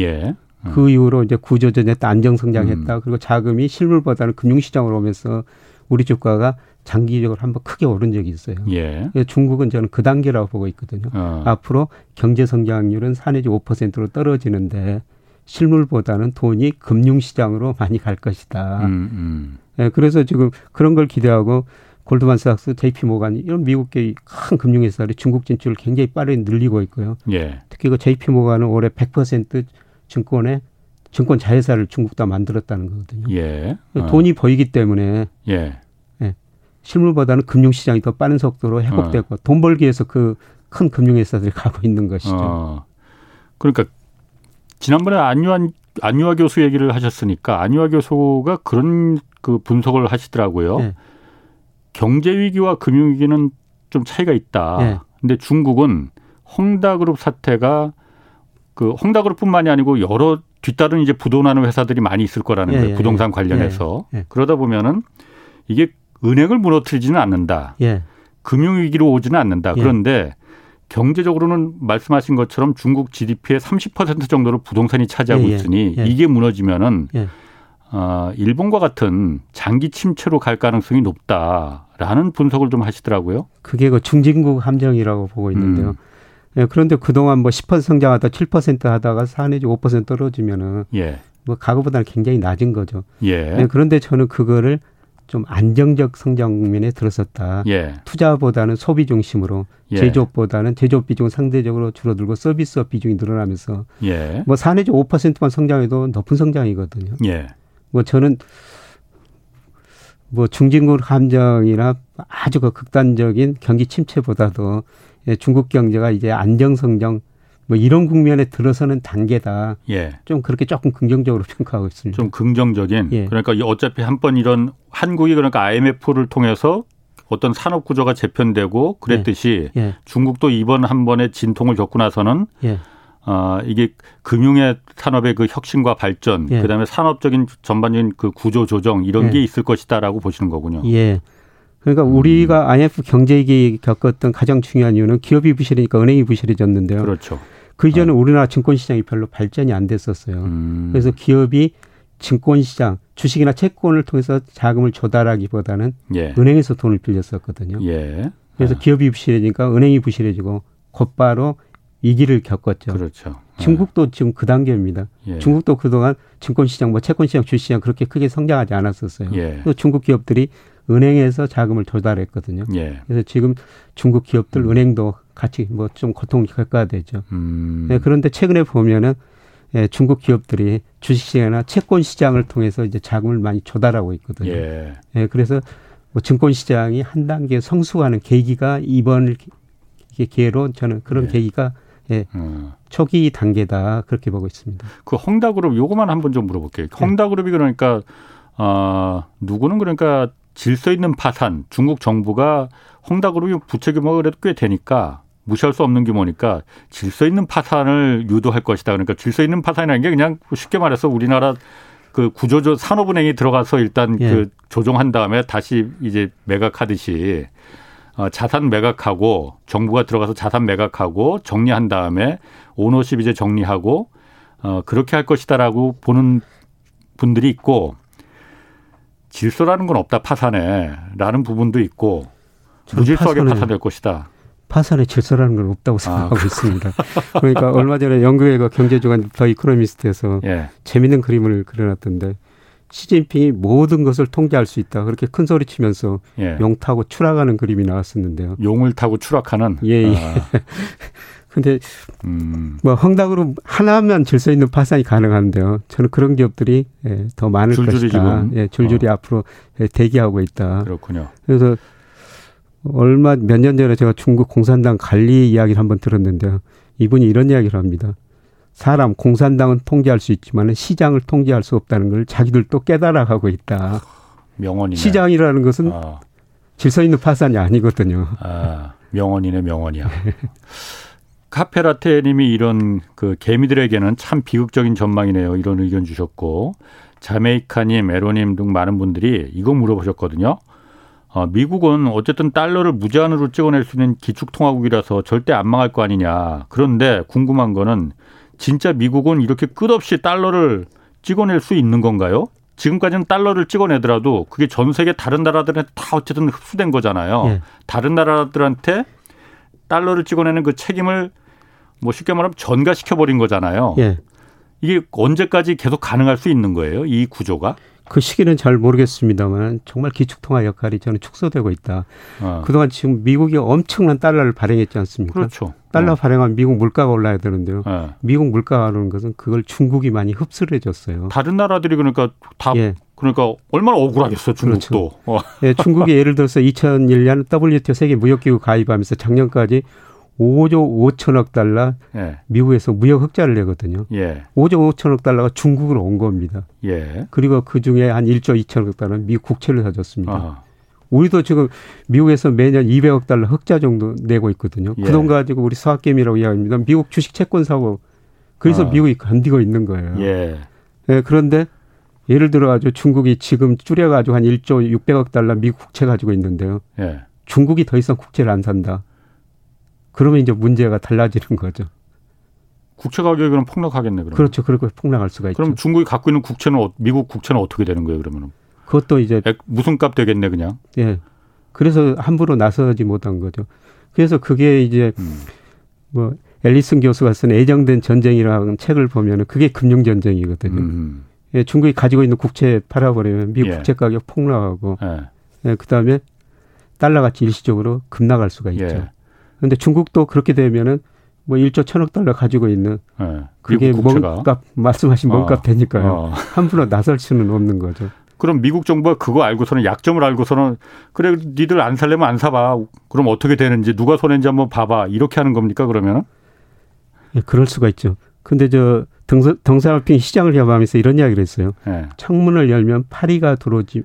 예. 그 이후로 이제 구조전했다 안정 성장했다. 음. 그리고 자금이 실물보다는 금융시장으로 오면서 우리 주가가 장기적으로 한번 크게 오른 적이 있어요. 예. 중국은 저는 그 단계라고 보고 있거든요. 어. 앞으로 경제 성장률은 4 내지 5%로 떨어지는데 실물보다는 돈이 금융시장으로 많이 갈 것이다. 음, 음. 예, 그래서 지금 그런 걸 기대하고 골드만삭스, JP 모간 이런 미국계 큰 금융회사들이 중국 진출을 굉장히 빠르게 늘리고 있고요. 예. 특히 그 JP 모간은 올해 100% 증권에 증권 자회사를 중국도 만들었다는 거거든요. 예. 어. 돈이 보이기 때문에 예. 예. 실물보다는 금융시장이 더 빠른 속도로 회복되고 어. 돈 벌기 위해서 그 큰 금융회사들이 가고 있는 것이죠. 어. 그러니까 지난번에 안유한 안유아 교수 얘기를 하셨으니까 안유아 교수가 그런 그 분석을 하시더라고요. 예. 경제 위기와 금융 위기는 좀 차이가 있다. 예. 근데 중국은 헝다그룹 사태가 그 헝다그룹뿐만이 아니고 여러 뒤따른 이제 부도나는 회사들이 많이 있을 거라는 예, 거예요. 예, 부동산 예. 관련해서 예, 예. 그러다 보면은 이게 은행을 무너뜨리지는 않는다. 예. 금융 위기로 오지는 않는다. 그런데 경제적으로는 말씀하신 것처럼 중국 GDP의 30% 정도를 부동산이 차지하고 있으니 이게 무너지면은 어, 일본과 같은 장기 침체로 갈 가능성이 높다라는 분석을 좀 하시더라고요. 그게 그 중진국 함정이라고 보고 있는데요. 음. 예, 그런데 그동안 뭐 10% 성장하다 7% 하다가 4 내지 5% 떨어지면은 예. 뭐 과거보다는 굉장히 낮은 거죠. 예. 예. 그런데 저는 그거를 좀 안정적 성장면에 들었었다. 예. 투자보다는 소비 중심으로 예. 제조업보다는 제조업 비중 상대적으로 줄어들고 서비스업 비중이 늘어나면서 예. 뭐4 내지 5%만 성장해도 높은 성장이거든요. 예. 뭐 저는 뭐 중진국 함정이나 아주 그 극단적인 경기 침체보다도 예, 중국 경제가 이제 안정 성장 뭐 이런 국면에 들어서는 단계다. 예. 좀 그렇게 조금 긍정적으로 평가하고 있습니다. 좀 긍정적인. 예. 그러니까 어차피 한 번 이런 한국이 그러니까 IMF를 통해서 어떤 산업 구조가 재편되고 그랬듯이 예. 예. 중국도 이번 한 번의 진통을 겪고 나서는 예. 어, 이게 금융의 산업의 그 혁신과 발전, 예. 그다음에 산업적인 전반적인 그 구조 조정 이런 게 있을 것이다라고 보시는 거군요. 예. 그러니까 우리가 IMF 경제위기 겪었던 가장 중요한 이유는 기업이 부실하니까 은행이 부실해졌는데요. 그렇죠. 그 이전에 어. 우리나라 증권시장이 별로 발전이 안 됐었어요. 음. 그래서 기업이 증권시장, 주식이나 채권을 통해서 자금을 조달하기보다는 예. 은행에서 돈을 빌렸었거든요. 예. 그래서 아. 기업이 부실해지니까 은행이 부실해지고 곧바로 위기를 겪었죠. 그렇죠. 중국도 지금 그 단계입니다. 예. 중국도 그동안 증권시장, 뭐 채권시장, 주시장 그렇게 크게 성장하지 않았었어요. 예. 또 중국 기업들이 은행에서 자금을 조달했거든요. 예. 그래서 지금 중국 기업들 음. 은행도 같이 뭐 좀 고통을 겪어야 되죠. 음. 네, 그런데 최근에 보면은 예, 중국 기업들이 주식시장이나 채권 시장을 통해서 이제 자금을 많이 조달하고 있거든요. 예. 예 그래서 뭐 증권 시장이 한 단계 성숙하는 계기가 이번 기회로 저는 그런 예. 계기가 예, 음. 초기 단계다 그렇게 보고 있습니다. 그 헝다그룹 요거만 한번 좀 물어볼게요. 네. 헝다그룹이 그러니까 어, 누구는 그러니까 질서 있는 파산 중국 정부가 헝다그룹이 부채 규모가 그래도 꽤 되니까 무시할 수 없는 규모니까 질서 있는 파산을 유도할 것이다. 그러니까 질서 있는 파산이라는 게 그냥 쉽게 말해서 우리나라 그 구조조 산업은행이 들어가서 일단 예. 그 조정한 다음에 다시 이제 매각하듯이 어, 자산 매각하고 정부가 들어가서 자산 매각하고 정리한 다음에 오너십 이제 정리하고 어, 그렇게 할 것이다라고 보는 분들이 있고 질서라는 건 없다 파산에라는 부분도 있고 무질서하게 파산에, 파산될 것이다. 파산의 질서라는 건 없다고 아, 생각하고 아, 있습니다. 그러니까 얼마 전에 영국의 그 경제주간 더 이코노미스트에서 예. 재밌는 그림을 그려놨던데 시진핑이 모든 것을 통제할 수 있다. 그렇게 큰 소리 치면서 예. 용 타고 추락하는 그림이 나왔었는데요. 용을 타고 추락하는? 예, 예. 아. 근데 음. 뭐 헝당으로 하나면 질서 있는 파산이 가능한데요. 저는 그런 기업들이 예, 더 많을 줄줄이 것이다. 예, 줄줄이 어. 앞으로 예, 대기하고 있다. 그렇군요. 그래서 얼마 몇 년 전에 제가 중국 공산당 관리 이야기를 한번 들었는데요. 이분이 이런 이야기를 합니다. 사람 공산당은 통제할 수 있지만 시장을 통제할 수 없다는 걸 자기들도 깨달아가고 있다. 명언이네. 시장이라는 것은 아. 질서 있는 파산이 아니거든요. 아, 명언이네 명언이야. 카페라테님이 이런 그 개미들에게는 참 비극적인 전망이네요. 이런 의견 주셨고 자메이카님, 에로님 등 많은 분들이 이거 물어보셨거든요. 어, 미국은 어쨌든 달러를 무제한으로 찍어낼 수 있는 기축통화국이라서 절대 안 망할 거 아니냐. 그런데 궁금한 거는 진짜 미국은 이렇게 끝없이 달러를 찍어낼 수 있는 건가요? 지금까지는 달러를 찍어내더라도 그게 전 세계 다른 나라들한테 다 어쨌든 흡수된 거잖아요. 예. 다른 나라들한테 달러를 찍어내는 그 책임을 뭐 쉽게 말하면 전가시켜 버린 거잖아요. 예. 이게 언제까지 계속 가능할 수 있는 거예요? 이 구조가? 그 시기는 잘 모르겠습니다만 정말 기축통화 역할이 저는 축소되고 있다. 어. 그동안 지금 미국이 엄청난 달러를 발행했지 않습니까? 그렇죠. 달러 어. 발행하면 미국 물가가 올라야 되는데요. 네. 미국 물가가 오르는 것은 그걸 중국이 많이 흡수를 해줬어요. 다른 나라들이 그러니까 다 예. 그러니까 얼마나 억울하겠어 중국도. 그렇죠. 어. 예, 중국이 예를 들어서 2001년 WTO 세계 무역기구 가입하면서 작년까지 5조 5천억 달러 예. 미국에서 무역 흑자를 내거든요. 예. 5조 5천억 달러가 중국으로 온 겁니다. 예. 그리고 그 중에 한 1조 2천억 달러는 미국 국채를 사줬습니다. 아하. 우리도 지금 미국에서 매년 200억 달러 흑자 정도 내고 있거든요. 예. 그돈 가지고 우리 사학개미라고 이야기합니다. 미국 주식 채권 사고 그래서 아. 미국이 견디고 있는 거예요. 예. 예. 그런데 예를 들어 가지고 중국이 지금 줄여 가지고 한 1조 600억 달러 미국 국채 가지고 있는데요. 예. 중국이 더 이상 국채를 안 산다. 그러면 이제 문제가 달라지는 거죠. 국채 가격이 그럼 폭락하겠네 그럼. 그렇죠. 그렇게 폭락할 수가 있죠. 그럼 중국이 갖고 있는 국채는 어, 미국 국채는 어떻게 되는 거예요 그러면은? 그것도 이제 무슨 값 되겠네 그냥. 예. 그래서 함부로 나서지 못한 거죠. 그래서 그게 이제 음. 뭐 앨리슨 교수가 쓴 애정된 전쟁이라는 책을 보면은 그게 금융 전쟁이거든요. 음. 예, 중국이 가지고 있는 국채 팔아버리면 미국 예. 국채 가격 폭락하고 예. 예, 그다음에 달러 가치 일시적으로 급락할 수가 있죠. 예. 그런데 중국도 그렇게 되면은 뭐 1조 천억 달러 가지고 있는 네. 그게 몸값 말씀하신 몸값 어. 되니까요. 어. 함부로 나설 수는 없는 거죠. 그럼 미국 정부가 그거 알고서는 약점을 알고서는 그래 니들 안 살려면 안 사봐. 그럼 어떻게 되는지 누가 손해인지 한번 봐봐. 이렇게 하는 겁니까 그러면은? 예, 그럴 수가 있죠. 근데 저 덩사, 덩사핑 시장을 협하면서 이런 이야기를 했어요. 네. 창문을 열면 파리가 들어오지,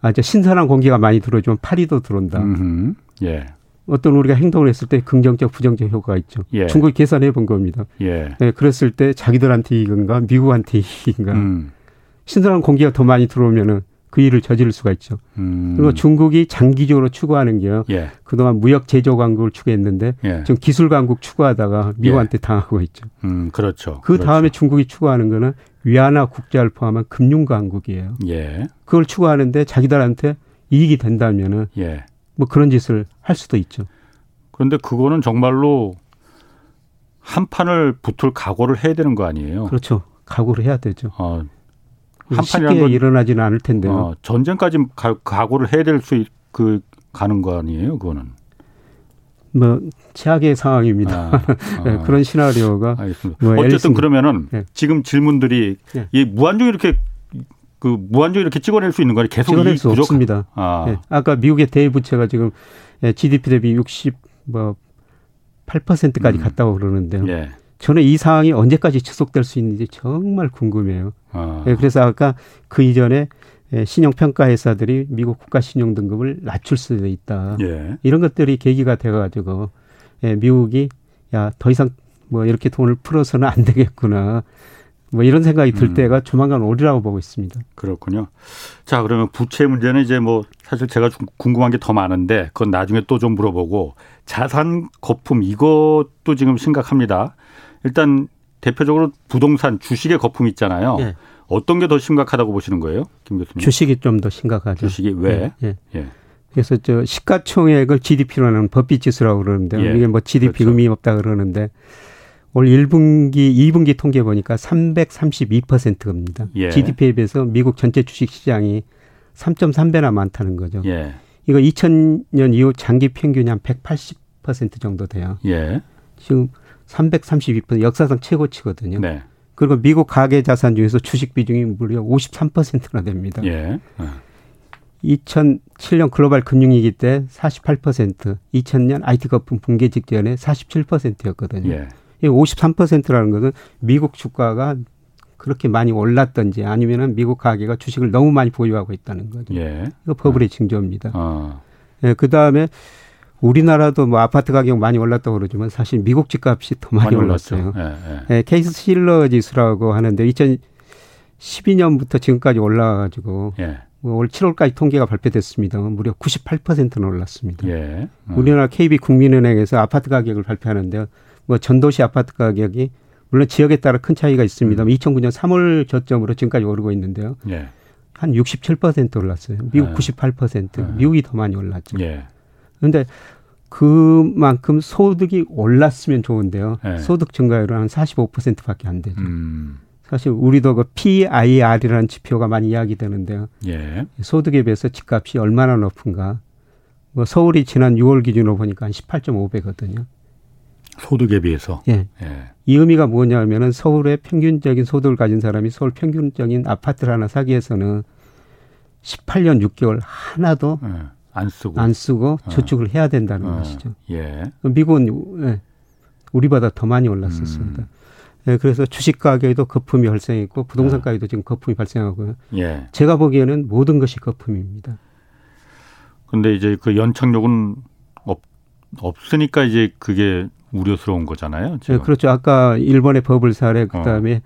아, 저 신선한 공기가 많이 들어오지만 파리도 들어온다. 음흠. 예. 어떤 우리가 행동을 했을 때 긍정적, 부정적 효과가 있죠. 예. 중국이 계산해 본 겁니다. 예. 네, 그랬을 때 자기들한테 이익인가, 미국한테 이익인가. 음. 신선한 공기가 더 많이 들어오면은 그 일을 저지를 수가 있죠. 음. 그리고 중국이 장기적으로 추구하는 게요. 예. 그동안 무역 제조 강국을 추구했는데 예. 지금 기술 강국 추구하다가 미국한테 예. 당하고 있죠. 음, 그렇죠. 그 그렇죠. 다음에 중국이 추구하는 거는 위안화 국제화를 포함한 금융 강국이에요. 예. 그걸 추구하는데 자기들한테 이익이 된다면은 예. 뭐 그런 짓을 할 수도 있죠. 그런데 그거는 정말로 한 판을 붙을 각오를 해야 되는 거 아니에요? 그렇죠. 각오를 해야 되죠. 어, 한 판이 일어나지는 않을 텐데요. 어, 전쟁까지 가, 각오를 해야 될 수 그 가는 거 아니에요? 그거는. 뭐 최악의 상황입니다. 아, 아. 네, 그런 시나리오가. 뭐 어쨌든 그러면은 네. 지금 질문들이 네. 이 무한정 이렇게 그 무한정 이렇게 찍어낼 수 있는 거아니 계속 찍어낼 수 부족... 없습니다. 아. 네. 아까 미국의 대부채가 지금 GDP 예, 대비 60뭐 8%까지 음. 갔다고 그러는데요. 예. 저는 이 상황이 언제까지 지속될 수 있는지 정말 궁금해요. 아. 네, 그래서 아까 그 이전에 예, 신용평가 회사들이 미국 국가 신용 등급을 낮출 수도 있다. 예. 이런 것들이 계기가 돼가지고 예, 미국이 야 더 이상 뭐 이렇게 돈을 풀어서는 안 되겠구나. 뭐 이런 생각이 들 음. 때가 조만간 오리라고 보고 있습니다. 그렇군요. 자 그러면 부채 문제는 이제 뭐 사실 제가 궁금한 게 더 많은데 그건 나중에 또 좀 물어보고 자산 거품 이것도 지금 심각합니다. 일단 대표적으로 부동산 주식의 거품 있잖아요. 예. 어떤 게 더 심각하다고 보시는 거예요, 김 교수님? 주식이 좀 더 심각하죠. 주식이 왜? 예. 예. 예. 그래서 저 시가총액을 GDP로 하는 법비 지수라고 그러는데 예. 이게 뭐 GDP 그렇죠. 의미 없다 그러는데 올 1분기, 2분기 통계 보니까 332%입니다. 예. GDP에 비해서 미국 전체 주식 시장이 3.3배나 많다는 거죠. 예. 이거 2000년 이후 장기 평균이 한 180% 정도 돼요. 예. 지금 332% 역사상 최고치거든요. 네. 그리고 미국 가계 자산 중에서 주식 비중이 무려 53%나 됩니다. 예. 어. 2007년 글로벌 금융위기 때 48%, 2000년 IT 거품 붕괴 직전에 47%였거든요. 예. 이 53%라는 것은 미국 주가가 그렇게 많이 올랐던지 아니면은 미국 가계가 주식을 너무 많이 보유하고 있다는 거죠. 예. 이거 버블의 어. 징조입니다. 어. 예, 그 다음에 우리나라도 뭐 아파트 가격 많이 올랐다고 그러지만 사실 미국 집값이 더 많이, 많이 올랐어요. 예, 예. 예, 케이스 실러 지수라고 하는데 2012년부터 지금까지 올라가가지고 예. 뭐올 7월까지 통계가 발표됐습니다. 무려 98%는 올랐습니다. 예. 어. 우리나라 KB 국민은행에서 아파트 가격을 발표하는데요. 뭐 전도시 아파트 가격이 물론 지역에 따라 큰 차이가 있습니다. 음. 2009년 3월 저점으로 지금까지 오르고 있는데요. 예. 한 67% 올랐어요. 미국 예. 98%. 예. 미국이 더 많이 올랐죠. 예. 그런데 그만큼 소득이 올랐으면 좋은데요. 네. 소득 증가율은 한 45%밖에 안 되죠. 음. 사실 우리도 그 PIR이라는 지표가 많이 이야기되는데요. 예. 소득에 비해서 집값이 얼마나 높은가. 뭐 서울이 지난 6월 기준으로 보니까 한 18.5배거든요. 소득에 비해서. 예. 예. 이 의미가 뭐냐면은 서울의 평균적인 소득을 가진 사람이 서울 평균적인 아파트를 하나 사기 위해서는 18년 6개월 하나도 예. 안 쓰고 안 쓰고 어. 저축을 해야 된다는 어. 것이죠. 예. 미국은 예, 우리보다 더 많이 올랐었습니다. 음. 예, 그래서 주식 가격에도 거품이 발생했고 부동산 어. 가격도 지금 거품이 발생하고요. 예. 제가 보기에는 모든 것이 거품입니다. 근데 이제 그 연착륙은 없, 없으니까 이제 그게 우려스러운 거잖아요. 지금. 네, 그렇죠. 아까 일본의 버블 사례 그다음에 어.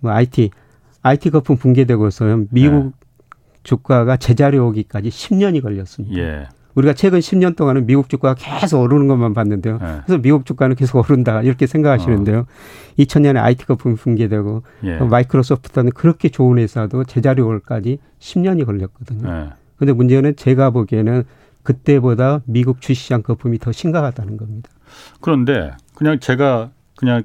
뭐 IT IT 거품 붕괴되고서 미국 네. 주가가 제자리 오기까지 10년이 걸렸습니다. 예. 우리가 최근 10년 동안은 미국 주가가 계속 오르는 것만 봤는데요. 예. 그래서 미국 주가는 계속 오른다 이렇게 생각하시는데요. 어. 2000년에 IT가 붕괴되고 예. 마이크로소프트는 그렇게 좋은 회사도 제자리 올까지 10년이 걸렸거든요. 그런데 예. 문제는 제가 보기에는 그때보다 미국 주시장 거품이 더 심각하다는 겁니다. 그런데 그냥 제가 그냥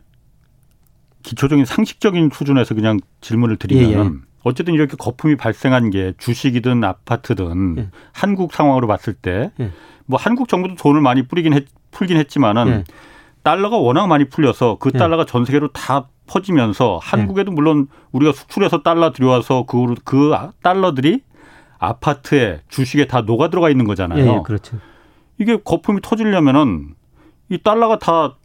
기초적인 상식적인 수준에서 그냥 질문을 드리면 예, 예. 어쨌든 이렇게 거품이 발생한 게 주식이든 아파트든 예. 한국 상황으로 봤을 때뭐 예. 한국 정부도 돈을 많이 뿌리긴 했, 풀긴 했지만은 예. 달러가 워낙 많이 풀려서 그 예. 달러가 전 세계로 다 퍼지면서 한국에도 물론 우리가 수출해서 달러 들여와서 그, 그 달러들이 아파트에 주식에 다 녹아 들어가 있는 거잖아요. 예, 그렇죠. 이게 거품이 터지려면은 이 달러가 다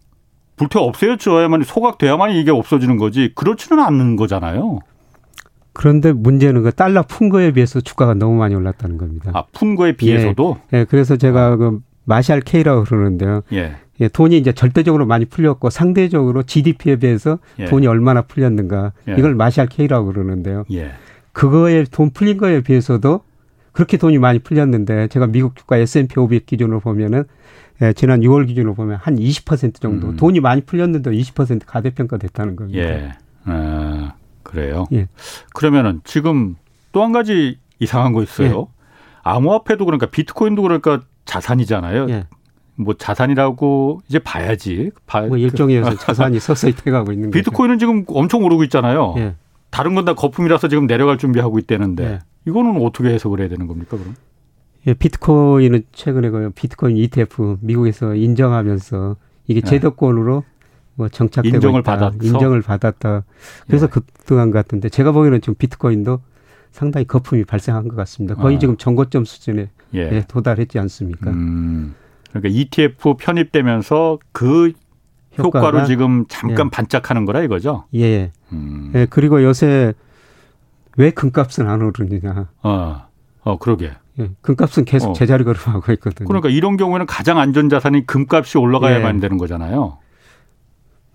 불태 없애줘야만 소각돼야만 이게 없어지는 거지 그렇지는 않는 거잖아요. 그런데 문제는 그 달러 푼 거에 비해서 주가가 너무 많이 올랐다는 겁니다. 아, 푼 거에 비해서도? 예. 예 그래서 제가 아. 그 마샬 K라고 그러는데요. 예. 예. 돈이 이제 절대적으로 많이 풀렸고 상대적으로 GDP에 비해서 예. 돈이 얼마나 풀렸는가. 예. 이걸 마샬 K라고 그러는데요. 예. 그거에 돈 풀린 거에 비해서도 그렇게 돈이 많이 풀렸는데 제가 미국 주가 S&P 500 기준으로 보면은 예, 지난 6월 기준으로 보면 한 20% 정도 음. 돈이 많이 풀렸는데 20% 가대평가 됐다는 겁니다. 예. 아. 그래요. 예. 그러면은 지금 또 한 가지 이상한 거 있어요. 예. 암호화폐도 그러니까 비트코인도 그러니까 자산이잖아요. 예. 뭐 자산이라고 이제 봐야지. 봐, 뭐 일종의 자산이 서서히 돼가고 있는 거죠. 비트코인은 지금 엄청 오르고 있잖아요. 예. 다른 건 다 거품이라서 지금 내려갈 준비하고 있다는데 예. 이거는 어떻게 해석을 해야 되는 겁니까 그럼? 예, 비트코인은 최근에 그 비트코인 ETF 미국에서 인정하면서 이게 예. 제도권으로 뭐 정착되고 인정을. 받았어? 인정을 받았다. 그래서 예. 급등한 것 같은데 제가 보기에는 지금 비트코인도 상당히 거품이 발생한 것 같습니다. 거의 아. 지금 정고점 수준에 예. 예, 도달했지 않습니까? 음. 그러니까 ETF 편입되면서 그 효과로 지금 잠깐 예. 반짝하는 거라 이거죠? 예. 음. 예. 그리고 요새 왜 금값은 안 오르느냐? 어, 어, 그러게. 예. 금값은 계속 어. 제자리 걸음하고 있거든요. 그러니까 이런 경우에는 가장 안전 자산이 금값이 올라가야만 예. 되는 거잖아요.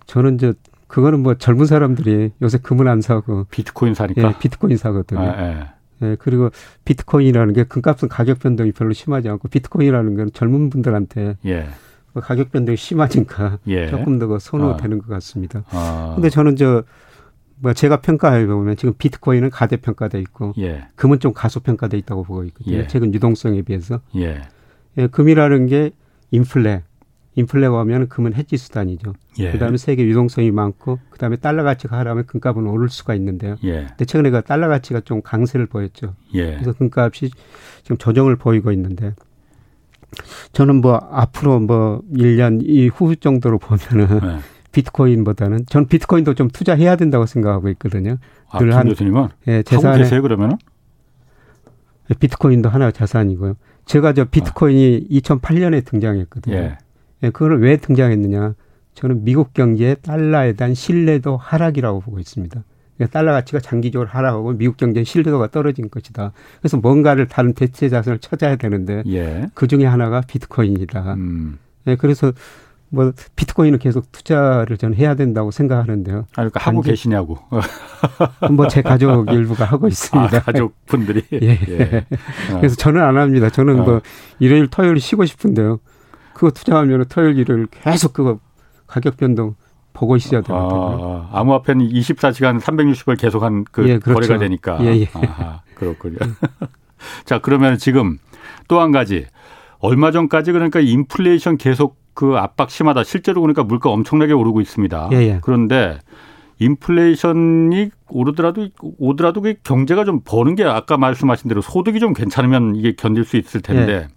저는 이제 그거는 뭐 젊은 사람들이 요새 금을 안 사고 비트코인 사니까 예, 비트코인 사거든요. 아, 예. 예, 그리고 비트코인이라는 게 금값은 가격 변동이 별로 심하지 않고 비트코인이라는 건 젊은 분들한테 예. 그 가격 변동이 심하니까 예. 조금 더그 선호되는 아. 것 같습니다. 아. 근데 저는 저뭐 제가 평가해 보면 지금 비트코인은 가대평가돼 있고 예. 금은 좀 가소평가돼 있다고 보고 있거든요. 예. 최근 유동성에 비해서. 예. 예, 금이라는 게 인플레 인플레가 오면 금은 해지 수단이죠. 예. 그다음에 세계 유동성이 많고 그다음에 달러 가치가 하라면 금값은 오를 수가 있는데요. 예. 근데 최근에 그 달러 가치가 좀 강세를 보였죠. 예. 그래서 금값이 지금 조정을 보이고 있는데 저는 뭐 앞으로 뭐 1년 이 후 정도로 보면은 네. 비트코인보다는 전 비트코인도 좀 투자해야 된다고 생각하고 있거든요. 아, 한 교수님은 예, 재산에 계세요 그러면은? 비트코인도 하나 자산이고요. 제가 저 비트코인이 아. 2008년에 등장했거든요. 예. 예, 그걸 왜 등장했느냐? 저는 미국 경제의 달러에 대한 신뢰도 하락이라고 보고 있습니다. 그러니까 달러 가치가 장기적으로 하락하고 미국 경제의 신뢰도가 떨어진 것이다. 그래서 뭔가를 다른 대체 자산을 찾아야 되는데 예. 그 중에 하나가 비트코인이다. 음. 예, 그래서 뭐 비트코인은 계속 투자를 저는 해야 된다고 생각하는데요. 아, 그러니까 하고 계시냐고. 뭐 제 가족 일부가 하고 있습니다. 아, 가족분들이. 예. 예. 그래서 저는 안 합니다. 저는 어. 뭐 일요일 토요일 쉬고 싶은데요. 그거 투자하면 토요일 일요일 계속 그거 가격 변동 보고 있어야 되거든요. 아, 암호화폐는 24시간 360을 계속한 그 예, 그렇죠. 거래가 되니까. 예, 예. 아하, 그렇군요. 자, 그러면 지금 또 한 가지. 얼마 전까지 그러니까 인플레이션 계속 그 압박 심하다. 실제로 그러니까 물가 엄청나게 오르고 있습니다. 예, 예. 그런데 인플레이션이 오르더라도 오더라도 그 경제가 좀 버는 게 아까 말씀하신 대로 소득이 좀 괜찮으면 이게 견딜 수 있을 텐데 예.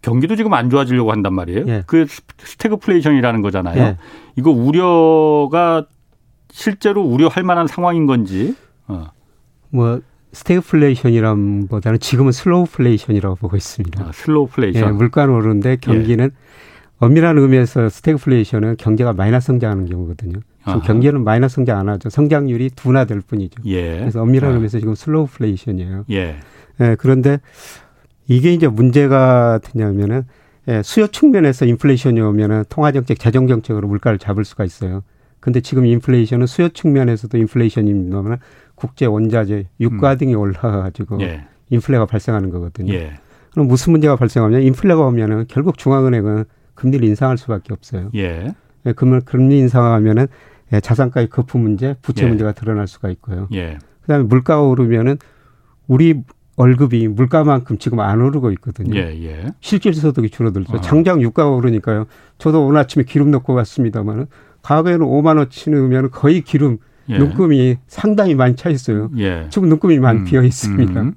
경기도 지금 안 좋아지려고 한단 말이에요. 예. 그 스태그플레이션이라는 거잖아요. 예. 이거 우려가 실제로 우려할 만한 상황인 건지. 어. 뭐 스태그플레이션이란보다는 지금은 slowflation이라고 보고 있습니다. 아, slowflation. 예, 물가는 오르는데 경기는 예. 엄밀한 의미에서 스태그플레이션은 경제가 마이너스 성장하는 경우거든요. 지금 경제는 마이너스 성장 안 하죠. 성장률이 둔화될 뿐이죠. 예. 그래서 엄밀한 아. 의미에서 지금 slowflation이에요. 예. 예. 그런데 이게 이제 문제가 되냐면은 예, 수요 측면에서 인플레이션이 오면은 통화정책, 재정정책으로 물가를 잡을 수가 있어요. 근데 지금 인플레이션은 수요 측면에서도 인플레이션입니다만 국제 원자재, 유가 음. 등이 올라가지고 예. 인플레가 발생하는 거거든요. 예. 그럼 무슨 문제가 발생하면 인플레가 오면은 결국 중앙은행은 금리를 인상할 수밖에 없어요. 예. 예 금을 금리 인상하면은 예, 자산가의 거품 문제, 부채 예. 문제가 드러날 수가 있고요. 예. 그다음에 물가가 오르면은 우리 월급이 물가만큼 지금 안 오르고 있거든요. 예, 예. 실질 소득이 줄어들죠. 어. 장장 유가가 오르니까요. 저도 오늘 아침에 기름 넣고 왔습니다만은 가게에는 5만 원치 넣으면 거의 기름 예. 눈금이 상당히 많이 차 있어요. 예. 지금 눈금이 많이 음. 비어 있습니다. 음.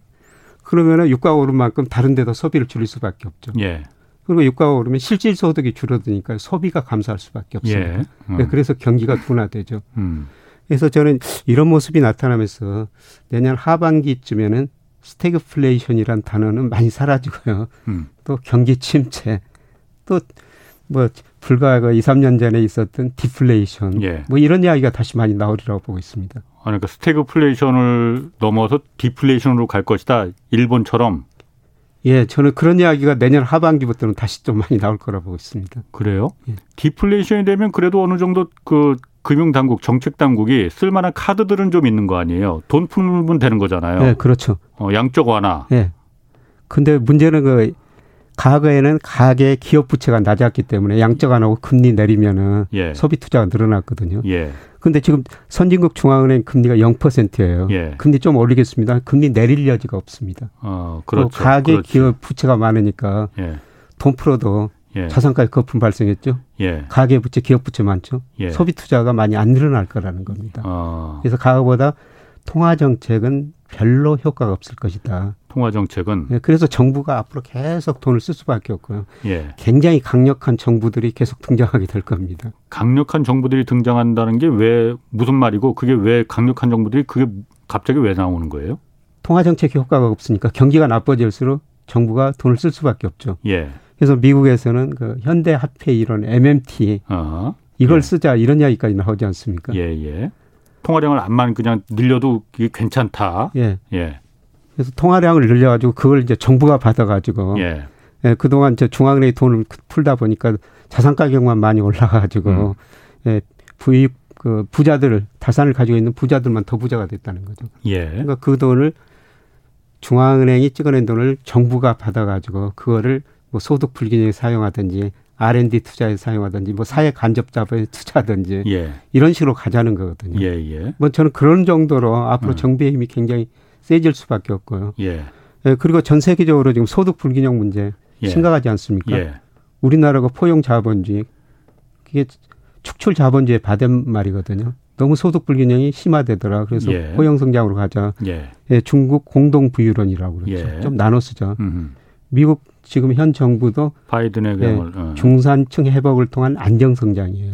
그러면은 유가가 오른 만큼 다른 데다 소비를 줄일 수밖에 없죠. 예. 그리고 유가가 오르면 실질 소득이 줄어드니까 소비가 감소할 수밖에 없습니다. 예. 음. 네, 그래서 경기가 둔화되죠. 음. 그래서 저는 이런 모습이 나타나면서 내년 하반기쯤에는 스태그플레이션이란 단어는 많이 사라지고요. 음. 또 경기 침체, 또 뭐 불과 그 2, 3년 전에 있었던 디플레이션, 예. 뭐 이런 이야기가 다시 많이 나오리라고 보고 있습니다. 아, 그러니까 스태그플레이션을 넘어서 디플레이션으로 갈 것이다. 일본처럼. 예, 저는 그런 이야기가 내년 하반기부터는 다시 좀 많이 나올 거라고 보고 있습니다. 그래요? 예. 디플레이션이 되면 그래도 어느 정도 그 금융 당국, 정책 당국이 쓸만한 카드들은 좀 있는 거 아니에요. 돈 풀면 되는 거잖아요. 네, 그렇죠. 어, 양적 완화. 네. 근데 문제는 그 과거에는 가계 기업 부채가 낮았기 때문에 양적 완화하고 금리 내리면은 예. 소비 투자가 늘어났거든요. 예. 근데 지금 선진국 중앙은행 금리가 0%예요. 예. 금리 좀 올리겠습니다. 금리 내릴 여지가 없습니다. 어, 그렇죠. 가계 그렇죠. 기업 부채가 많으니까 예. 돈 풀어도 예. 자산가의 거품 발생했죠. 예. 가계 부채, 기업 부채 많죠. 예. 소비 투자가 많이 안 늘어날 거라는 겁니다. 어. 그래서 과거보다 통화 정책은 별로 효과가 없을 것이다. 통화 정책은 예, 그래서 정부가 앞으로 계속 돈을 쓸 수밖에 없고요. 예. 굉장히 강력한 정부들이 계속 등장하게 될 겁니다. 강력한 정부들이 등장한다는 게 왜 무슨 말이고 그게 왜 강력한 정부들이 그게 갑자기 왜 나오는 거예요? 통화 정책 효과가 없으니까 경기가 나빠질수록 정부가 돈을 쓸 수밖에 없죠. 예. 그래서 미국에서는 그 현대 화폐 이런 MMT 어허. 이걸 예. 쓰자 이런 이야기까지 나오지 않습니까? 예, 예. 통화량을 안만 그냥 늘려도 괜찮다. 예. 예. 그래서 통화량을 늘려가지고 그걸 이제 정부가 받아가지고 예. 예 그동안 이제 중앙은행이 돈을 풀다 보니까 자산 가격만 많이 올라가가지고 음. 예, 부익 그 부자들 자산을 가지고 있는 부자들만 더 부자가 됐다는 거죠. 예. 그러니까 그 돈을 중앙은행이 찍어낸 돈을 정부가 받아가지고 그거를 뭐 소득 불균형에 사용하든지 R&D 투자에 사용하든지 뭐 사회 간접 자본에 투자하든지 예. 이런 식으로 가자는 거거든요. 예, 예. 뭐 저는 그런 정도로 앞으로 음. 정부의 힘이 굉장히 세질 수밖에 없고요. 예. 예. 그리고 전 세계적으로 지금 소득 불균형 문제 예. 심각하지 않습니까? 예. 우리나라가 포용 자본주의 그게 축출 자본주의 받은 말이거든요. 너무 소득 불균형이 심화되더라. 그래서 예. 포용 성장으로 가자. 예. 예, 중국 공동 부유론이라고 그러죠. 예. 좀 나눠 쓰자. 음흠. 미국 지금 현 정부도 바이든의 예, 어. 중산층 회복을 통한 안정 성장이에요.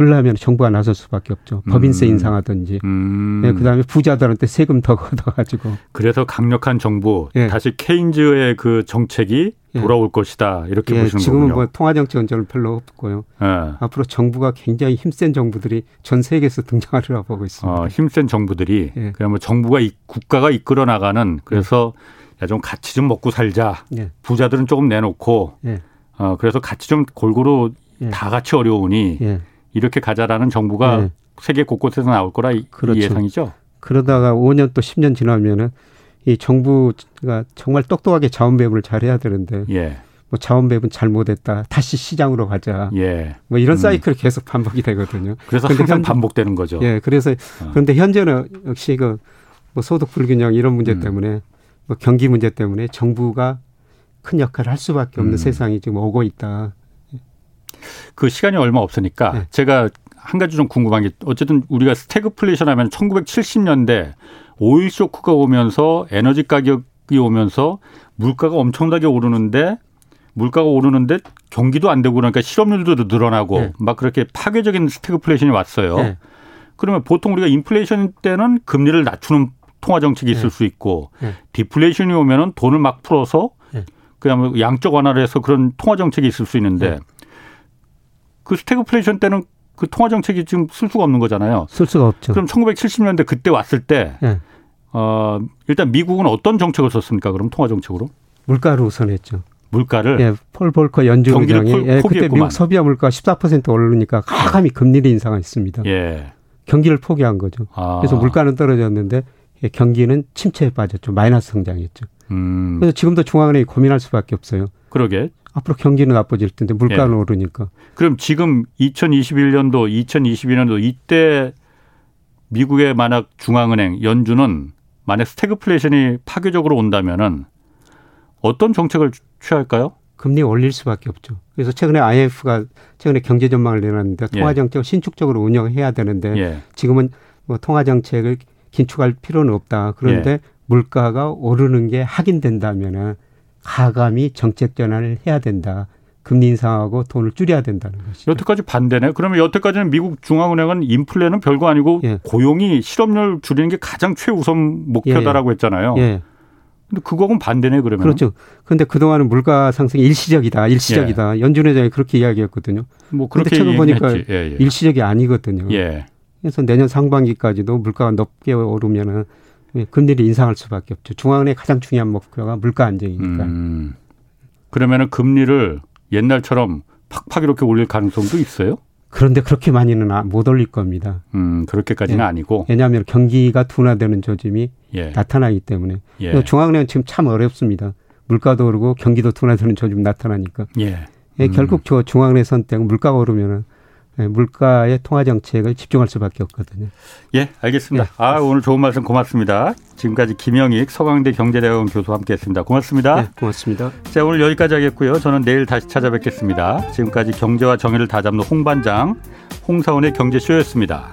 예. 그러려면 정부가 나설 수밖에 없죠. 법인세 음. 인상하든지. 음. 네, 그다음에 부자들한테 세금 더 걷어가지고. 그래서 강력한 정부, 예. 다시 케인즈의 그 정책이 예. 돌아올 것이다 이렇게 예, 보시는 지금은 거군요. 뭐 통화 정책은 저는 별로 없고요. 예. 앞으로 정부가 굉장히 힘센 정부들이 전 세계에서 등장하리라고 보고 있습니다. 어, 힘센 정부들이 예. 그냥 뭐 정부가 이, 국가가 이끌어 나가는 그래서 야 좀 같이 좀 먹고 살자. 예. 부자들은 조금 내놓고 예. 어, 그래서 같이 좀 골고루 다 같이 어려우니 이렇게 가자라는 정부가 네. 세계 곳곳에서 나올 거라 그렇죠. 이 예상이죠. 그러다가 5년 또 10년 지나면은 이 정부가 정말 똑똑하게 자원 배분을 잘 해야 되는데 예. 뭐 자원 배분 잘못했다 다시 시장으로 가자 예. 뭐 이런 음. 사이클이 계속 반복이 되거든요. 그래서 항상 현, 반복되는 거죠. 예, 그래서 어. 그런데 현재는 역시 그 뭐 소득 불균형 이런 문제 음. 때문에 뭐 경기 문제 때문에 정부가 큰 역할을 할 수밖에 없는 음. 세상이 지금 오고 있다. 그 시간이 얼마 없으니까 네. 제가 한 가지 좀 궁금한 게 어쨌든 우리가 스태그플레이션 하면 1970년대 오일 쇼크가 오면서 에너지 가격이 오면서 물가가 엄청나게 오르는데 물가가 오르는데 경기도 안 되고 그러니까 실업률도 늘어나고 네. 막 그렇게 파괴적인 스태그플레이션이 왔어요. 네. 그러면 보통 우리가 인플레이션 때는 금리를 낮추는 통화 정책이 있을 네. 수 있고 네. 디플레이션이 오면은 돈을 막 풀어서 네. 그냥 양적 완화를 해서 그런 통화 정책이 있을 수 있는데 네. 그 스태그플레이션 때는 그 통화 정책이 지금 쓸 수가 없는 거잖아요. 쓸 수가 없죠. 그럼 1970년대 그때 왔을 때 네. 어, 일단 미국은 어떤 정책을 썼습니까? 그럼 통화 정책으로? 물가를 우선했죠. 물가를 예, 폴 볼커 연준 의장이 예, 그때 미국 소비자 물가 14% 오르니까 과감히 금리를 인상했습니다. 예. 경기를 포기한 거죠. 아. 그래서 물가는 떨어졌는데 예, 경기는 침체에 빠졌죠. 마이너스 성장했죠. 음. 그래서 지금도 중앙은행이 고민할 수밖에 없어요. 그러게. 앞으로 경기는 나빠질 텐데 물가는 예. 오르니까. 그럼 지금 2021년도, 2022년도 이때 미국의 만약 중앙은행 연준은 만약 스태그플레이션이 파괴적으로 온다면은 어떤 정책을 취할까요? 금리 올릴 수밖에 없죠. 그래서 최근에 IMF가 최근에 경제 전망을 내놨는데 통화 정책을 예. 신축적으로 운영해야 되는데 예. 지금은 뭐 통화 정책을 긴축할 필요는 없다. 그런데 예. 물가가 오르는 게 확인된다면은 가감히 정책 전환을 해야 된다. 금리 인상하고 돈을 줄여야 된다는 것이죠. 여태까지 반대네. 그러면 여태까지는 미국 중앙은행은 인플레는 별거 아니고 예. 고용이 실업률 줄이는 게 가장 최우선 목표다라고 예. 했잖아요. 예. 근데 그거하고는 반대네 그러면. 그렇죠. 그런데 그동안은 물가 상승이 일시적이다. 일시적이다. 예. 연준 회장이 그렇게 이야기했거든요. 뭐 그렇게 최근 보니까 예, 예. 일시적이 아니거든요. 예. 그래서 내년 상반기까지도 물가가 높게 오르면은 예, 금리를 인상할 수밖에 없죠. 중앙은행 가장 중요한 목표가 물가 안정이니까. 음. 그러면은 금리를 옛날처럼 팍팍 이렇게 올릴 가능성도 있어요? 그런데 그렇게 많이는 아, 못 올릴 겁니다. 음, 그렇게까지는 예. 아니고. 왜냐하면 경기가 둔화되는 조짐이 예. 나타나기 때문에. 예. 중앙은행은 지금 참 어렵습니다. 물가도 오르고 경기도 둔화되는 조짐 나타나니까. 예. 예 음. 결국 저 중앙은행 선택 물가가 오르면은 예, 물가의 통화 정책을 집중할 수밖에 없거든요. 예, 알겠습니다. 예. 아, 오늘 좋은 말씀 고맙습니다. 지금까지 김영익 서강대 경제대학원 교수와 함께했습니다. 고맙습니다. 네, 고맙습니다. 자, 오늘 여기까지 하겠고요. 저는 내일 다시 찾아뵙겠습니다. 지금까지 경제와 정의를 다잡는 홍반장 홍사원의 경제쇼였습니다.